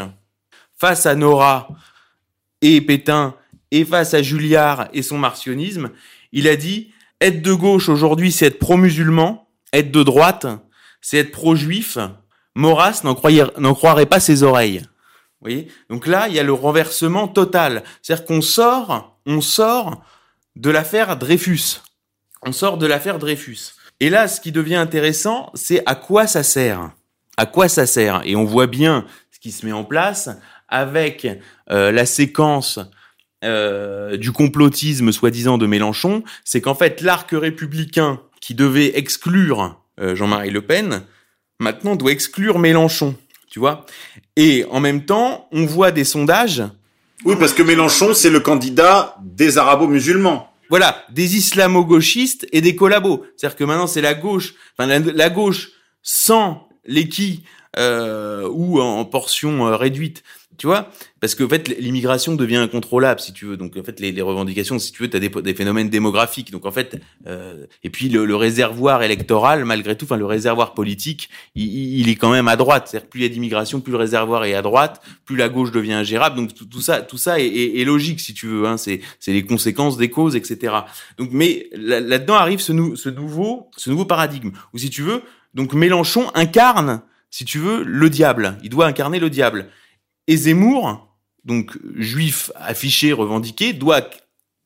face à Nora et Pétain et face à Julliard et son martionnisme. Il a dit, être de gauche aujourd'hui, c'est être pro-musulman, être de droite, c'est être pro-juif. Maurras n'en croirait pas ses oreilles. Vous voyez? Donc là, il y a le renversement total. C'est-à-dire qu'on sort, on sort de l'affaire Dreyfus. On sort de l'affaire Dreyfus. Et là, ce qui devient intéressant, c'est à quoi ça sert? À quoi ça sert? Et on voit bien ce qui se met en place avec euh, la séquence euh, du complotisme soi-disant de Mélenchon. C'est qu'en fait, l'arc républicain qui devait exclure euh, Jean-Marie Le Pen, maintenant doit exclure Mélenchon. Tu vois Et en même temps, on voit des sondages Oui, parce que Mélenchon, c'est le candidat des arabo-musulmans. voilà, des islamo-gauchistes et des collabos. C'est-à-dire que maintenant c'est la gauche, enfin la, la gauche sans l'équi euh, ou en portion euh, réduite Tu vois Parce que en fait, l'immigration devient incontrôlable, si tu veux. Donc, en fait, les, revendications, si tu veux, tu as des, phénomènes démographiques. Donc, en fait, euh, et puis le, réservoir électoral, malgré tout, enfin, le réservoir politique, il, est quand même à droite. C'est-à-dire, plus il y a d'immigration, plus le réservoir est à droite, plus la gauche devient ingérable. Donc, tout, ça, tout ça est, logique, si tu veux. Hein. C'est les conséquences des causes, etc. Donc, mais là-dedans arrive ce, ce nouveau, ce nouveau paradigme. Ou si tu veux, donc Mélenchon incarne, si tu veux, le diable. Il doit incarner le diable. Et Zemmour, donc juif affiché, revendiqué, doit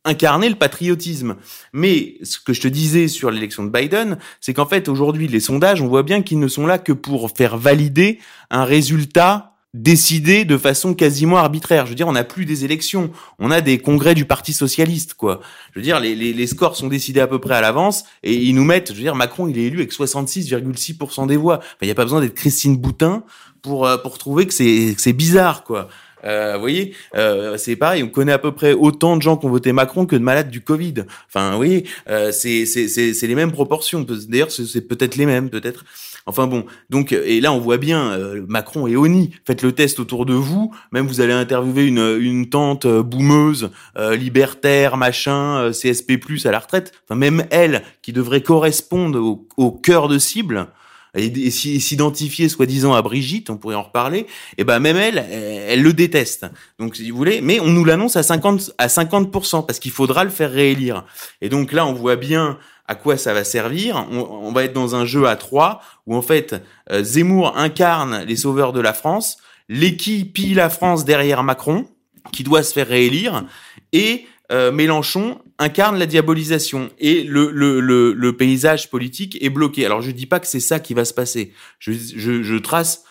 incarner le patriotisme. Mais ce que je te disais sur l'élection de Biden, c'est qu'en fait aujourd'hui les sondages, on voit bien qu'ils ne sont là que pour faire valider un résultat décidé de façon quasiment arbitraire. Je veux dire, on n'a plus des élections, on a des congrès du Parti socialiste, quoi. Je veux dire, les, les, les scores sont décidés à peu près à l'avance et ils nous mettent, je veux dire, Macron, il est élu avec 66,6% des voix. Il n'y a pas besoin d'être Christine Boutin pour euh, pour trouver que c'est c'est bizarre, quoi. Euh, vous voyez, euh, c'est pareil. On connaît à peu près autant de gens qui ont voté Macron que de malades du Covid. Enfin, vous voyez, euh, c'est c'est c'est les mêmes proportions. D'ailleurs, c'est peut-être les mêmes, peut-être. Enfin bon, donc et là on voit bien euh, Macron et Oni. Faites le test autour de vous. Même vous allez interviewer une une tante euh, boumeuse, euh, libertaire, machin, CSP+ à la retraite. Enfin même elle qui devrait correspondre au, au cœur de cible et, s'identifier soi-disant à Brigitte, on pourrait en reparler, et ben même elle, elle, le déteste. Donc si vous voulez, mais on nous l'annonce à 50 à 50% parce qu'il faudra le faire réélire. Et donc là, on voit bien à quoi ça va servir. On, on va être dans un jeu à trois où en fait euh, Zemmour incarne les sauveurs de la France, l'équipe pille la France derrière Macron qui doit se faire réélire et euh, Mélenchon incarne la diabolisation et le, le, le, le, paysage politique est bloqué. Alors je dis pas que c'est ça qui va se passer. Je, je, je trace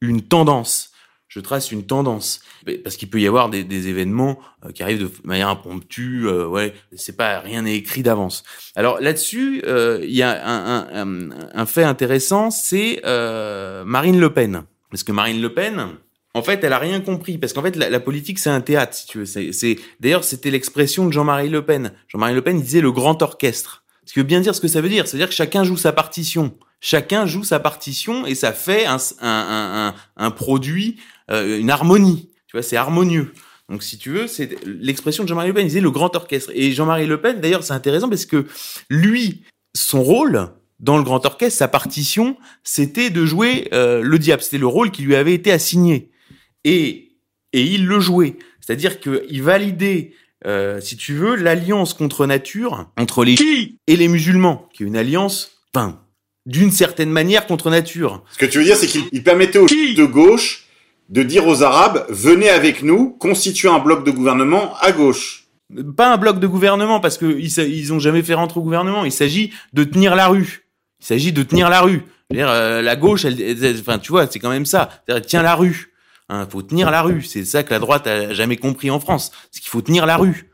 une tendance. Je trace une tendance parce qu'il peut y avoir des, des événements euh, qui arrivent de manière impromptue. Euh, ouais, c'est pas rien n'est écrit d'avance. Alors là-dessus, euh, il y a un, un, un fait intéressant, c'est Marine Le Pen. Parce que Marine Le Pen, en fait, elle a rien compris parce qu'en fait, la, la politique c'est un théâtre, si tu veux. C'est, d'ailleurs, c'était l'expression de Jean-Marie Le Pen. Jean-Marie Le Pen disait le grand orchestre. Ce qui veut bien dire ce que ça veut dire. C'est-à-dire que chacun joue sa partition. Chacun joue sa partition et ça fait un, un, un produit, euh, une harmonie. Tu vois, c'est harmonieux. Donc, si tu veux, c'est l'expression de Jean-Marie Le Pen. Il disait le grand orchestre. Et Jean-Marie Le Pen, d'ailleurs, c'est intéressant parce que lui, son rôle, dans le grand orchestre, sa partition, c'était de jouer euh, le diable. C'était le rôle qui lui avait été assigné et, et il le jouait. C'est-à-dire qu'il validait, euh, si tu veux, l'alliance contre nature entre les et les musulmans, qui est une alliance, enfin, d'une certaine manière contre nature. Ce que tu veux dire, c'est qu'il permettait aux de gauche de dire aux Arabes, venez avec nous, constituer un bloc de gouvernement à gauche. Pas un bloc de gouvernement, parce que ils, ont jamais fait rentrer au gouvernement. Il s'agit de tenir la rue. Il s'agit de tenir la rue. euh, la gauche, elle, enfin, tu vois, c'est quand même ça. Elle tient la rue. Hein, faut tenir la rue. C'est ça que la droite a jamais compris en France. C'est qu'il faut tenir la rue.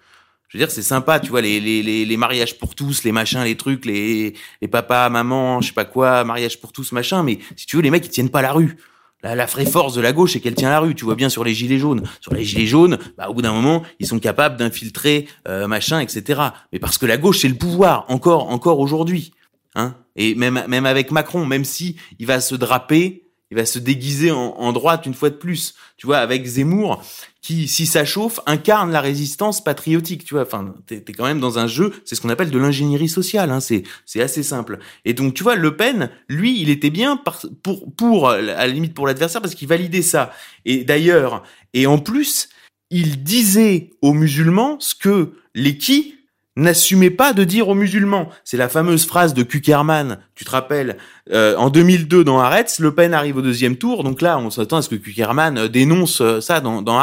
Je veux dire, c'est sympa, tu vois, les, mariages pour tous, les machins, les trucs, les, les papas, maman, je sais pas quoi, mariage pour tous, machin. Mais si tu veux, les mecs, ils tiennent pas la rue. La, la force de la gauche, c'est qu'elle tient la rue. Tu vois bien sur les gilets jaunes. Sur les gilets jaunes, bah, au bout d'un moment, ils sont capables d'infiltrer, euh, machin, etc. Mais parce que la gauche, c'est le pouvoir, encore, encore aujourd'hui. Hein Et même, même avec Macron, même si il va se draper il va se déguiser en, en, droite une fois de plus. Tu vois, avec Zemmour, qui, si ça chauffe, incarne la résistance patriotique. Tu vois, enfin, t'es es quand même dans un jeu, c'est ce qu'on appelle de l'ingénierie sociale. Hein, c'est c'est assez simple. Et donc, tu vois, Le Pen, lui, il était bien par, pour pour à la limite pour l'adversaire parce qu'il validait ça. Et d'ailleurs, et en plus, il disait aux musulmans ce que les qui n'assumez pas de dire aux musulmans. C'est la fameuse phrase de Kuckerman, tu te rappelles, euh, en 2002 dans Haaretz, Le Pen arrive au deuxième tour, donc là on s'attend à ce que Kuckerman euh, dénonce euh, ça dans, dans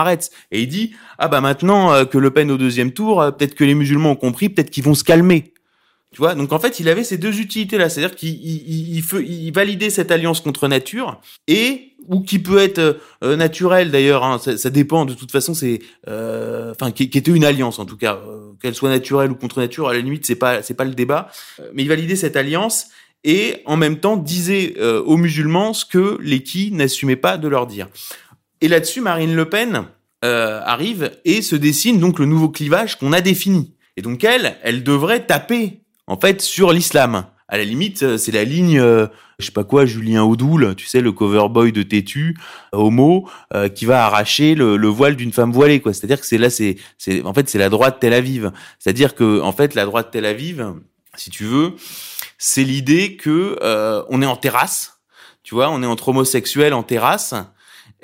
et il dit, ah bah maintenant que Le Pen au deuxième tour, peut-être que les musulmans ont compris, peut-être qu'ils vont se calmer. Tu vois, donc en fait il avait ces deux utilités-là, c'est-à-dire qu'il il, il, il validait cette alliance contre nature, et ou qui peut être euh, naturel d'ailleurs. Hein, ça, ça, dépend. De toute façon, c'est euh, enfin qui, qui, était une alliance en tout cas, euh, qu'elle soit naturelle ou contre nature. À la limite, c'est pas c'est pas le débat. Mais il validait cette alliance et en même temps disait euh, aux musulmans ce que les qui n'assumaient pas de leur dire. Et là-dessus, Marine Le Pen arrive et se dessine donc le nouveau clivage qu'on a défini. Et donc elle, elle devrait taper en fait sur l'islam À la limite, euh, c'est la ligne, euh, je sais pas quoi, Julien Audoul, tu sais, le cover boy de Tétu, euh, homo, euh, qui va arracher le, le voile d'une femme voilée, quoi. C'est-à-dire que c'est là, c'est, c'est, en fait, c'est la droite Tel Aviv. C'est-à-dire que, en fait, la droite Tel Aviv, si tu veux, c'est l'idée que euh, on est en terrasse, tu vois, on est entre homosexuels en terrasse.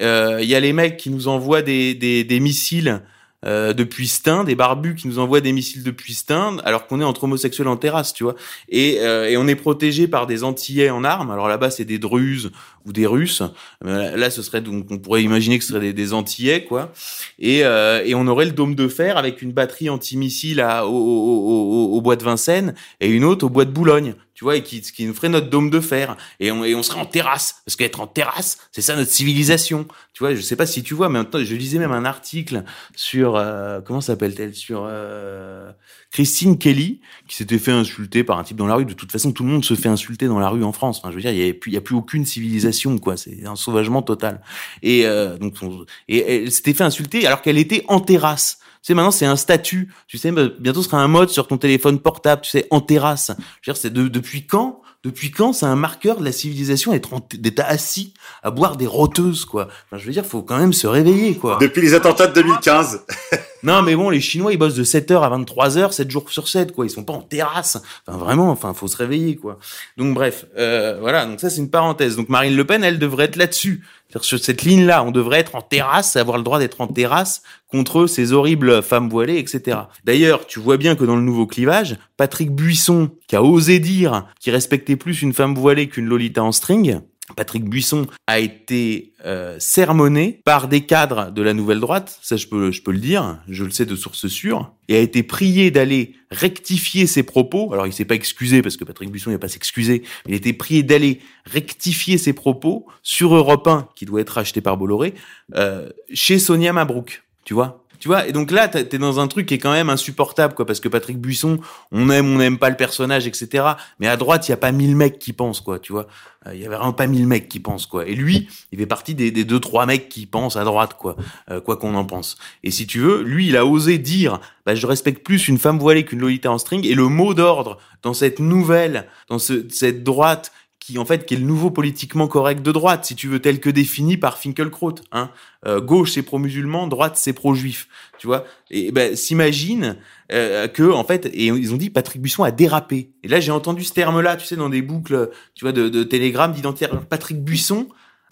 Euh, Il y a les mecs qui nous envoient des, des, des missiles euh, depuis Stein, des barbus qui nous envoient des missiles depuis Stein, alors qu'on est entre homosexuels en terrasse, tu vois. Et, euh, et on est protégé par des Antillais en armes. Alors là-bas, c'est des Druzes ou des Russes. Euh, Là, ce serait donc, on pourrait imaginer que ce serait des, Antillais, quoi. Et, euh, et on aurait le dôme de fer avec une batterie antimissile à, au, au, au bois de Vincennes et une autre au bois de Boulogne tu vois, et qui, qui nous ferait notre dôme de fer. Et on, et on serait en terrasse. Parce qu'être en terrasse, c'est ça notre civilisation. Tu vois, je sais pas si tu vois, mais en je lisais même un article sur, euh, comment s'appelle-t-elle? Sur euh, Christine Kelly, qui s'était fait insulter par un type dans la rue. De toute façon, tout le monde se fait insulter dans la rue en France. Enfin, je veux dire, il y a plus, y a plus aucune civilisation, quoi. C'est un sauvagement total. Et euh, donc, on- et elle s'était fait insulter alors qu'elle était en terrasse. Tu sais, maintenant, c'est un statut. Tu sais, bah, bientôt, ce sera un mode sur ton téléphone portable, tu sais, en terrasse. Je veux dire, c'est de, depuis quand depuis quand c'est un marqueur de la civilisation d'être assis à boire des roteuses, quoi? Enfin, Je veux dire, faut quand même se réveiller, quoi. Depuis les attentats de 2015. Non, mais bon, les Chinois, ils bossent de 7h à 23h, 7 jours sur 7, quoi. Ils sont pas en terrasse. Enfin, vraiment, enfin, faut se réveiller, quoi. Donc, bref, euh, voilà. Donc, ça, c'est une parenthèse. Donc, Marine Le Pen, elle devrait être là-dessus. Sur cette ligne-là, on devrait être en terrasse, avoir le droit d'être en terrasse contre ces horribles femmes voilées, etc. D'ailleurs, tu vois bien que dans le nouveau clivage, Patrick Buisson, qui a osé dire qu'il respectait plus une femme voilée qu'une Lolita en string, Patrick Buisson a été euh, sermonné par des cadres de la nouvelle droite, ça je peux, je peux le dire, je le sais de source sûre, et a été prié d'aller rectifier ses propos. Alors il s'est pas excusé parce que Patrick Buisson n'a pas s'excuser, mais il a été prié d'aller rectifier ses propos sur Europe 1, qui doit être acheté par Bolloré, euh, chez Sonia Mabrouk, tu vois? Tu vois, et donc là, t'es dans un truc qui est quand même insupportable, quoi, parce que Patrick Buisson, on aime, on n'aime pas le personnage, etc. Mais à droite, il y a pas mille mecs qui pensent, quoi, tu vois. Euh, Il y avait vraiment pas mille mecs qui pensent, quoi. Et lui, il fait partie des, des deux, trois mecs qui pensent à droite, quoi, euh, quoi qu'on en pense. Et si tu veux, lui, il a osé dire, bah, je respecte plus une femme voilée qu'une Lolita en string, et le mot d'ordre dans cette nouvelle, dans ce, cette droite, qui en fait qui est le nouveau politiquement correct de droite, si tu veux, tel que défini par Finkelkraut. Hein. Euh, gauche c'est pro-musulman, droite c'est pro-juif, tu vois. Et ben s'imagine euh, que en fait, et ils ont dit Patrick Buisson a dérapé. Et là j'ai entendu ce terme-là, tu sais, dans des boucles, tu vois, de, de télégrammes d'identitaire. Patrick Buisson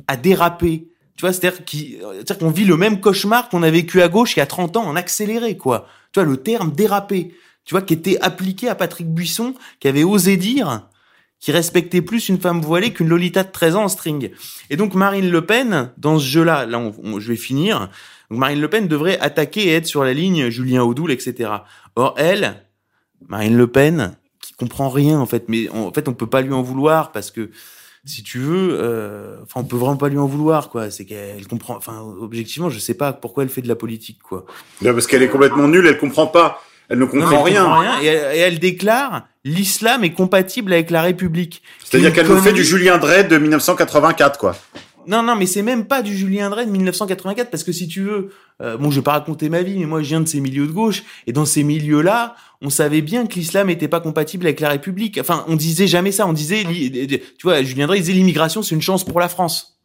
a dérapé. Tu vois, c'est-à-dire qu'on vit le même cauchemar qu'on a vécu à gauche il y a 30 ans en accéléré, quoi. Tu vois, le terme dérapé, tu vois, qui était appliqué à Patrick Buisson, qui avait osé dire qui respectait plus une femme voilée qu'une Lolita de 13 ans en string. Et donc Marine Le Pen, dans ce jeu-là, là, je vais finir, Marine Le Pen devrait attaquer et être sur la ligne Julien Audoul, etc. Or, elle, Marine Le Pen, qui comprend rien, en fait, mais en fait, on peut pas lui en vouloir parce que, si tu veux, euh, enfin, on peut vraiment pas lui en vouloir, quoi. C'est qu'elle comprend, enfin, objectivement, je sais pas pourquoi elle fait de la politique, quoi. Là, parce qu'elle est complètement nulle, elle comprend pas. Elle ne comprend elle rien. comprend rien, et, elle, et elle déclare l'islam est compatible avec la République. C'est-à-dire qu'elle nous fait du Julien Drey de 1984, quoi. Non, non, mais c'est même pas du Julien Drey de 1984, parce que si tu veux, euh, bon, je vais pas raconter ma vie, mais moi, je viens de ces milieux de gauche, et dans ces milieux-là, on savait bien que l'islam était pas compatible avec la République. Enfin, on disait jamais ça, on disait, tu vois, Julien Drey disait l'immigration, c'est une chance pour la France.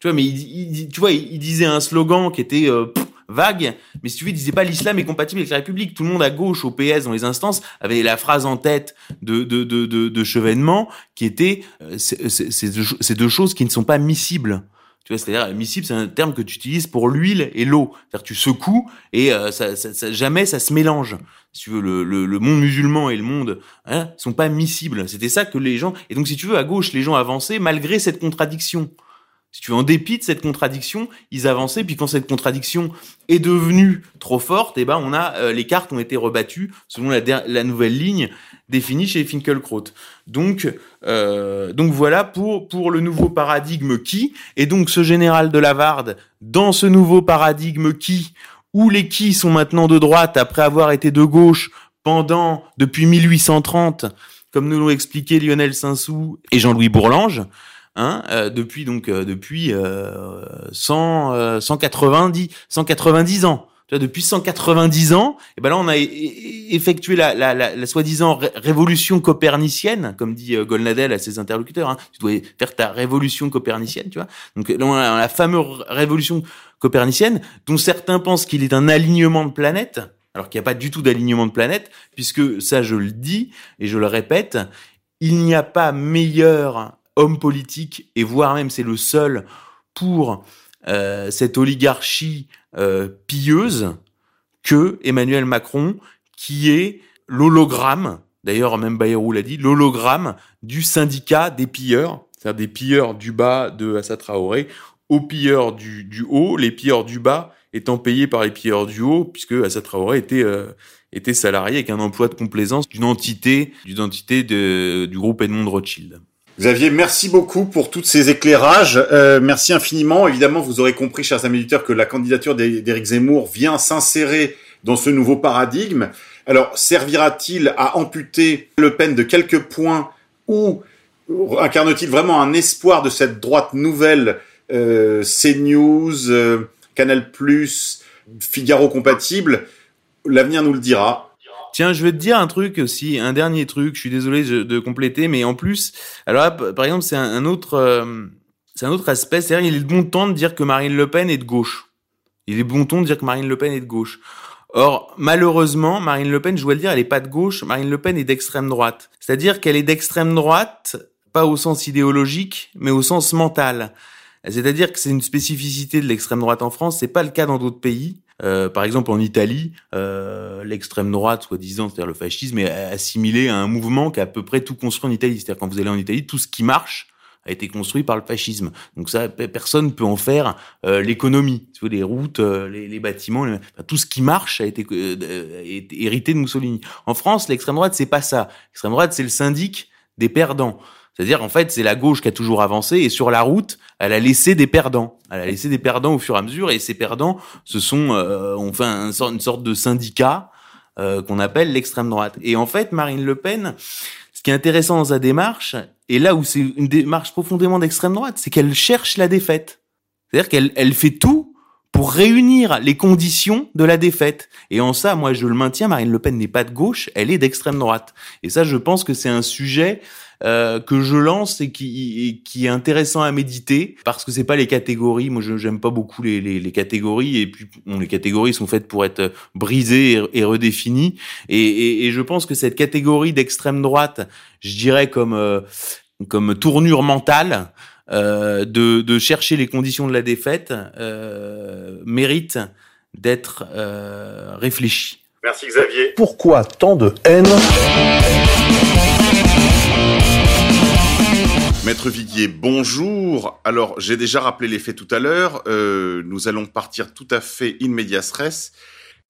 Tu vois, mais il, il- tu vois, il, il disait un slogan qui était euh, pff, vague, mais si tu veux, il disait pas l'islam est compatible avec la République. Tout le monde à gauche, au PS, dans les instances, avait la phrase en tête de de de de, de Chevènement qui était euh, c'est deux, choses qui ne sont pas miscibles. Tu vois, c'est-à-dire miscible, c'est un terme que tu utilises pour l'huile et l'eau. C'est-à-dire tu secoues et euh, ça, ça, ça- jamais ça se mélange. Si tu veux, le, le, le monde musulman et le monde hein, sont pas miscibles. C'était ça que les gens. Et donc, si tu veux, à gauche, les gens avançaient malgré cette contradiction. Si tu veux, en dépit de cette contradiction, ils avançaient. Puis quand cette contradiction est devenue trop forte, eh ben on a euh, les cartes ont été rebattues selon la, nouvelle ligne définie chez Finkelkraut. Donc euh, donc voilà pour pour le nouveau paradigme qui et donc ce général de Lavarde dans ce nouveau paradigme qui où les qui sont maintenant de droite après avoir été de gauche pendant depuis 1830 comme nous l'ont expliqué Lionel Sinsou et Jean-Louis Bourlange hein, euh, depuis donc euh, depuis euh, 100, euh, 190 190 ans Tu vois, depuis 190 ans, et ben là on a effectué la, la, la, la soi-disant révolution copernicienne, comme dit euh, Golnadel à ses interlocuteurs. Hein. Tu dois faire ta révolution copernicienne, tu vois. Donc a la fameuse révolution copernicienne, dont certains pensent qu'il est un alignement de planètes, alors qu'il n'y a pas du tout d'alignement de planètes, puisque ça je le dis et je le répète, il n'y a pas meilleur homme politique, et voire même c'est le seul pour euh, cette oligarchie euh, pilleuse que Emmanuel Macron, qui est l'hologramme, d'ailleurs même Bayrou l'a dit, l'hologramme du syndicat des pilleurs, c'est-à-dire des pilleurs du bas de Assa Traoré aux pilleurs du, du, haut, les pilleurs du bas étant payés par les pilleurs du haut, puisque Assa Traoré était euh, était salarié avec un emploi de complaisance d'une entité, d'une entité de, du groupe Edmond Rothschild. Xavier, merci beaucoup pour tous ces éclairages. Euh, merci infiniment. Évidemment, vous aurez compris, chers amis auditeurs, que la candidature d'Éric Zemmour vient s'insérer dans ce nouveau paradigme. Alors, servira-t-il à amputer Le Pen de quelques points ou incarne-t-il vraiment un espoir de cette droite nouvelle euh, CNews, euh, Canal+, Figaro compatible? L'avenir nous le dira. Tiens, je vais te dire un truc aussi, un dernier truc. Je suis désolé de compléter, mais en plus, alors là, par exemple, c'est un, autre, euh, c'est un autre aspect. C'est-à-dire, il est bon temps de dire que Marine Le Pen est de gauche. Il est bon ton de dire que Marine Le Pen est de gauche. Or, malheureusement, Marine Le Pen, je dois le dire, elle est pas de gauche. Marine Le Pen est d'extrême droite. C'est-à-dire qu'elle est d'extrême droite, pas au sens idéologique, mais au sens mental. C'est-à-dire que c'est une spécificité de l'extrême droite en France. C'est pas le cas dans d'autres pays. Euh, par exemple, en Italie, euh, l'extrême droite, soi-disant, c'est-à-dire le fascisme, est assimilé à un mouvement qui a à peu près tout construit en Italie. C'est-à-dire quand vous allez en Italie, tout ce qui marche a été construit par le fascisme. Donc ça, personne peut en faire euh, l'économie. Les routes, euh, les, les, bâtiments, tout ce qui marche a été, euh, hérité de Mussolini. En France, l'extrême droite, c'est pas ça. L'extrême droite, c'est le syndic des perdants. C'est-à-dire, en fait, c'est la gauche qui a toujours avancé et sur la route, elle a laissé des perdants. Elle a laissé des perdants au fur et à mesure et ces perdants, ce sont, euh, on fait une sorte de syndicat euh, qu'on appelle l'extrême droite. Et en fait, Marine Le Pen, ce qui est intéressant dans sa démarche, et là où c'est une démarche profondément d'extrême droite, c'est qu'elle cherche la défaite. C'est-à-dire qu'elle elle fait tout pour réunir les conditions de la défaite. Et en ça, moi, je le maintiens, Marine Le Pen n'est pas de gauche, elle est d'extrême droite. Et ça, je pense que c'est un sujet euh, que je lance et qui, qui est intéressant à méditer parce que c'est pas les catégories. Moi, je j'aime pas beaucoup les, les, les, catégories et puis bon, les catégories sont faites pour être brisées et, redéfinies. Et, et, et, je pense que cette catégorie d'extrême droite, je dirais comme euh, comme tournure mentale. Euh, de, de, chercher les conditions de la défaite euh, mérite d'être euh, réfléchi. Merci Xavier. Pourquoi tant de haine? Maître Viguier, bonjour. Alors, j'ai déjà rappelé les faits tout à l'heure. Euh, nous allons partir tout à fait in medias res.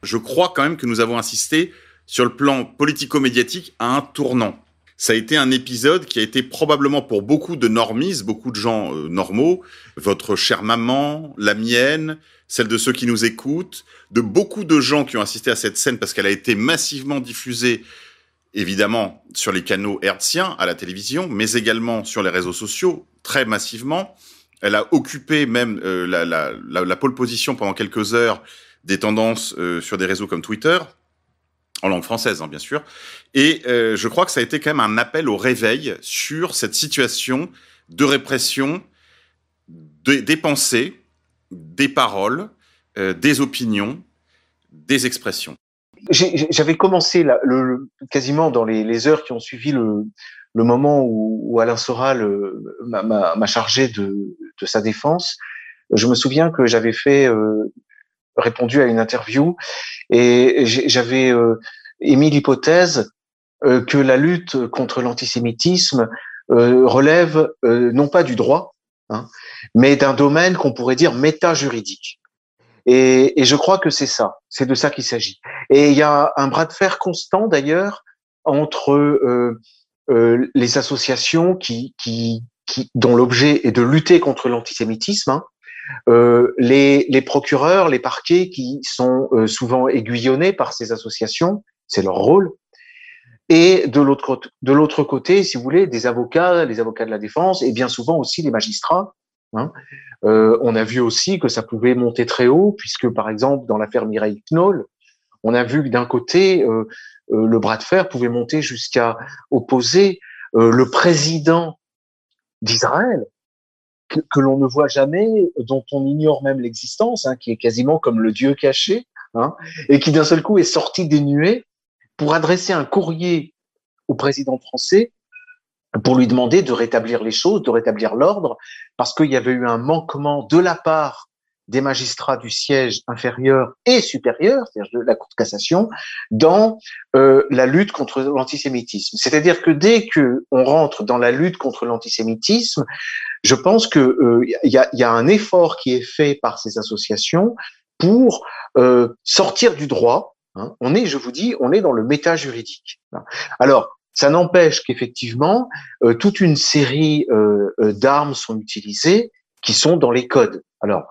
Je crois quand même que nous avons assisté sur le plan politico-médiatique à un tournant. Ça a été un épisode qui a été probablement pour beaucoup de normistes, beaucoup de gens euh, normaux, votre chère maman, la mienne, celle de ceux qui nous écoutent, de beaucoup de gens qui ont assisté à cette scène parce qu'elle a été massivement diffusée évidemment sur les canaux hertziens à la télévision, mais également sur les réseaux sociaux, très massivement. Elle a occupé même euh, la, pole position pendant quelques heures des tendances euh, sur des réseaux comme Twitter, en langue française, hein, bien sûr. Et euh, je crois que ça a été quand même un appel au réveil sur cette situation de répression de, des pensées, des paroles, des opinions, des expressions. J'avais commencé là, le, quasiment dans les, les, heures qui ont suivi le, le moment où, où, Alain Soral m'a chargé de, de, sa défense. Je me souviens que j'avais fait euh, répondu à une interview et j'avais euh, émis l'hypothèse euh, que la lutte contre l'antisémitisme euh, relève euh, non pas du droit, hein, mais d'un domaine qu'on pourrait dire méta-juridique. Et, et, je crois que c'est ça, c'est de ça qu'il s'agit. Et il y a un bras de fer constant d'ailleurs entre euh, euh, les associations qui, qui, qui dont l'objet est de lutter contre l'antisémitisme, hein, euh, les, les, procureurs, les parquets qui sont euh, souvent aiguillonnés par ces associations, c'est leur rôle. Et de l'autre de l'autre côté, si vous voulez, des avocats, les avocats de la défense, et bien souvent aussi les magistrats Hein. Euh, on a vu aussi que ça pouvait monter très haut, puisque par exemple dans l'affaire Mireille Knoll, on a vu que d'un côté, euh, euh, le bras de fer pouvait monter jusqu'à opposer le président d'Israël, que, l'on ne voit jamais, dont on ignore même l'existence, hein, qui est quasiment comme le Dieu caché, hein, et qui d'un seul coup est sorti des nuées pour adresser un courrier au président français pour lui demander de rétablir les choses, de rétablir l'ordre, parce qu'il y avait eu un manquement de la part des magistrats du siège inférieur et supérieur, c'est-à-dire de la Cour de cassation, dans euh, la lutte contre l'antisémitisme. C'est-à-dire que dès que on rentre dans la lutte contre l'antisémitisme, je pense que euh, il y, a, y, a, un effort qui est fait par ces associations pour euh, sortir du droit. Hein. On est, je vous dis, on est dans le méta juridique. Alors, ça n'empêche qu'effectivement, euh, toute une série euh, euh, d'armes sont utilisées qui sont dans les codes. Alors,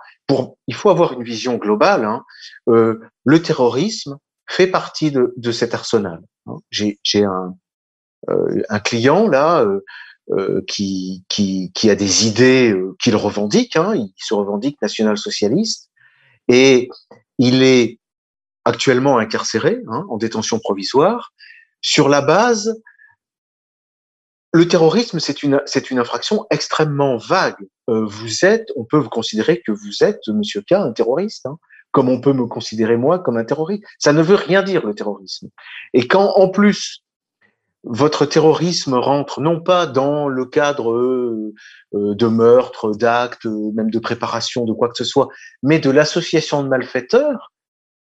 il faut avoir une vision globale. Hein. le terrorisme fait partie de, de cet arsenal. Hein. J'ai un, un client là qui, qui, a des idées qu'il revendique. Hein. Il se revendique national-socialiste et il est actuellement incarcéré en détention provisoire sur la base le terrorisme, c'est une, c'est une infraction extrêmement vague. Euh, vous êtes, on peut vous considérer que vous êtes, Monsieur K, un terroriste, hein, comme on peut me considérer moi comme un terroriste. Ça ne veut rien dire le terrorisme. Et quand en plus votre terrorisme rentre non pas dans le cadre euh, de meurtre, d'actes, même de préparation de quoi que ce soit, mais de l'association de malfaiteurs,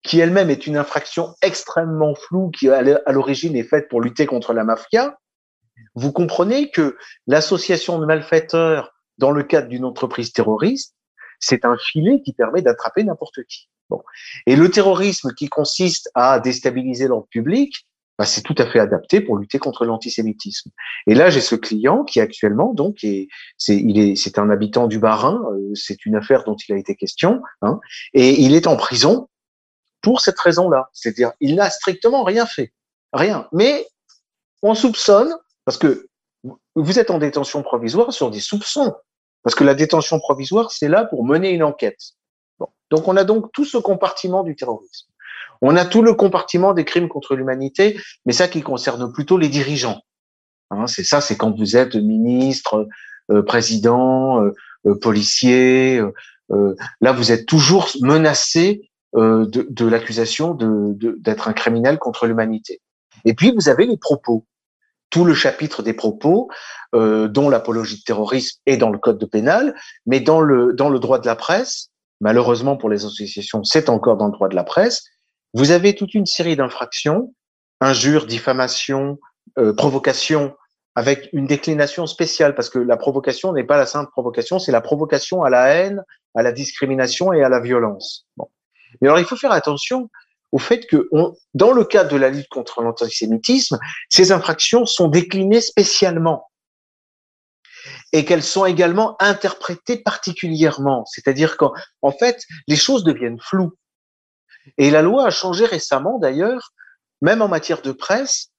qui elle-même est une infraction extrêmement floue, qui à l'origine est faite pour lutter contre la mafia, vous comprenez que l'association de malfaiteurs dans le cadre d'une entreprise terroriste, c'est un filet qui permet d'attraper n'importe qui. Bon. Et le terrorisme qui consiste à déstabiliser l'ordre public, bah, c'est tout à fait adapté pour lutter contre l'antisémitisme. Et là, j'ai ce client qui actuellement, donc, est, c'est, il est, c'est un habitant du Bas-Rhin, euh, c'est une affaire dont il a été question, hein, et il est en prison pour cette raison-là. C'est-à-dire, il n'a strictement rien fait, rien. Mais on soupçonne parce que vous êtes en détention provisoire sur des soupçons. Parce que la détention provisoire, c'est là pour mener une enquête. Bon. Donc on a donc tout ce compartiment du terrorisme. On a tout le compartiment des crimes contre l'humanité, mais ça qui concerne plutôt les dirigeants. Hein, c'est ça, c'est quand vous êtes ministre, euh, président, euh, euh, policier. là, vous êtes toujours menacé de, de l'accusation d'être un criminel contre l'humanité. Et puis, vous avez les propos tout le chapitre des propos, euh, dont l'apologie de terrorisme est dans le code de pénal, mais dans le, dans le droit de la presse, malheureusement pour les associations, c'est encore dans le droit de la presse, vous avez toute une série d'infractions, injures, diffamation, euh, provocation, avec une déclination spéciale, parce que la provocation n'est pas la simple provocation, c'est la provocation à la haine, à la discrimination et à la violence. Bon. Mais alors il faut faire attention, au fait que, dans le cadre de la lutte contre l'antisémitisme, ces infractions sont déclinées spécialement et qu'elles sont également interprétées particulièrement. C'est-à-dire qu'en en fait, les choses deviennent floues. Et la loi a changé récemment, d'ailleurs, même en matière de presse,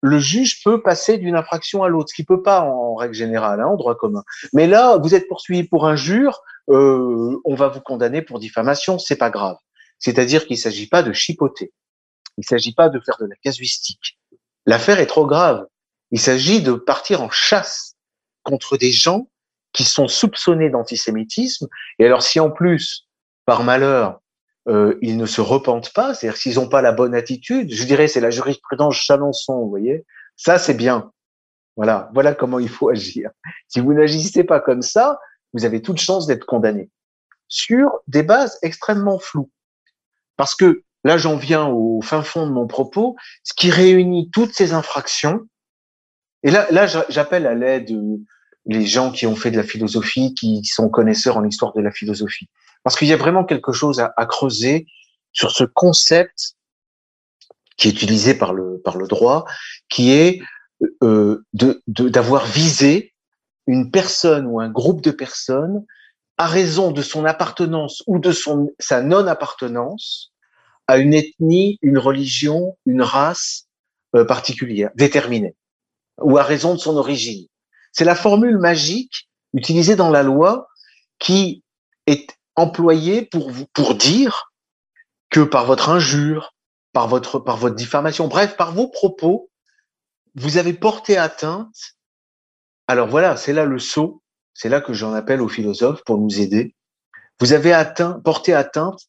le juge peut passer d'une infraction à l'autre, ce qui peut pas en règle générale, hein, en droit commun. Mais là, vous êtes poursuivi pour injure, euh, on va vous condamner pour diffamation, c'est pas grave. C'est-à-dire qu'il ne s'agit pas de chipoter. Il ne s'agit pas de faire de la casuistique. L'affaire est trop grave. Il s'agit de partir en chasse contre des gens qui sont soupçonnés d'antisémitisme. Et alors, si en plus, par malheur, euh, ils ne se repentent pas, c'est-à-dire s'ils n'ont pas la bonne attitude, je dirais c'est la jurisprudence Chalençon, vous voyez, ça c'est bien. Voilà, voilà comment il faut agir. Si vous n'agissez pas comme ça, vous avez toute chance d'être condamné sur des bases extrêmement floues. Parce que là, j'en viens au fin fond de mon propos, ce qui réunit toutes ces infractions. Et là, là, j'appelle à l'aide euh, les gens qui ont fait de la philosophie, qui sont connaisseurs en histoire de la philosophie. Parce qu'il y a vraiment quelque chose à, creuser sur ce concept qui est utilisé par le, par le droit, qui est euh, d'avoir visé une personne ou un groupe de personnes à raison de son appartenance ou de son, sa non-appartenance à une ethnie, une religion, une race euh, particulière, déterminée, ou à raison de son origine. C'est la formule magique utilisée dans la loi qui est employé pour pour dire que par votre injure, par votre, par votre diffamation, bref, par vos propos, vous avez porté atteinte. Alors voilà, c'est là le saut, c'est là que j'en appelle aux philosophes pour nous aider. Vous avez atteint, porté atteinte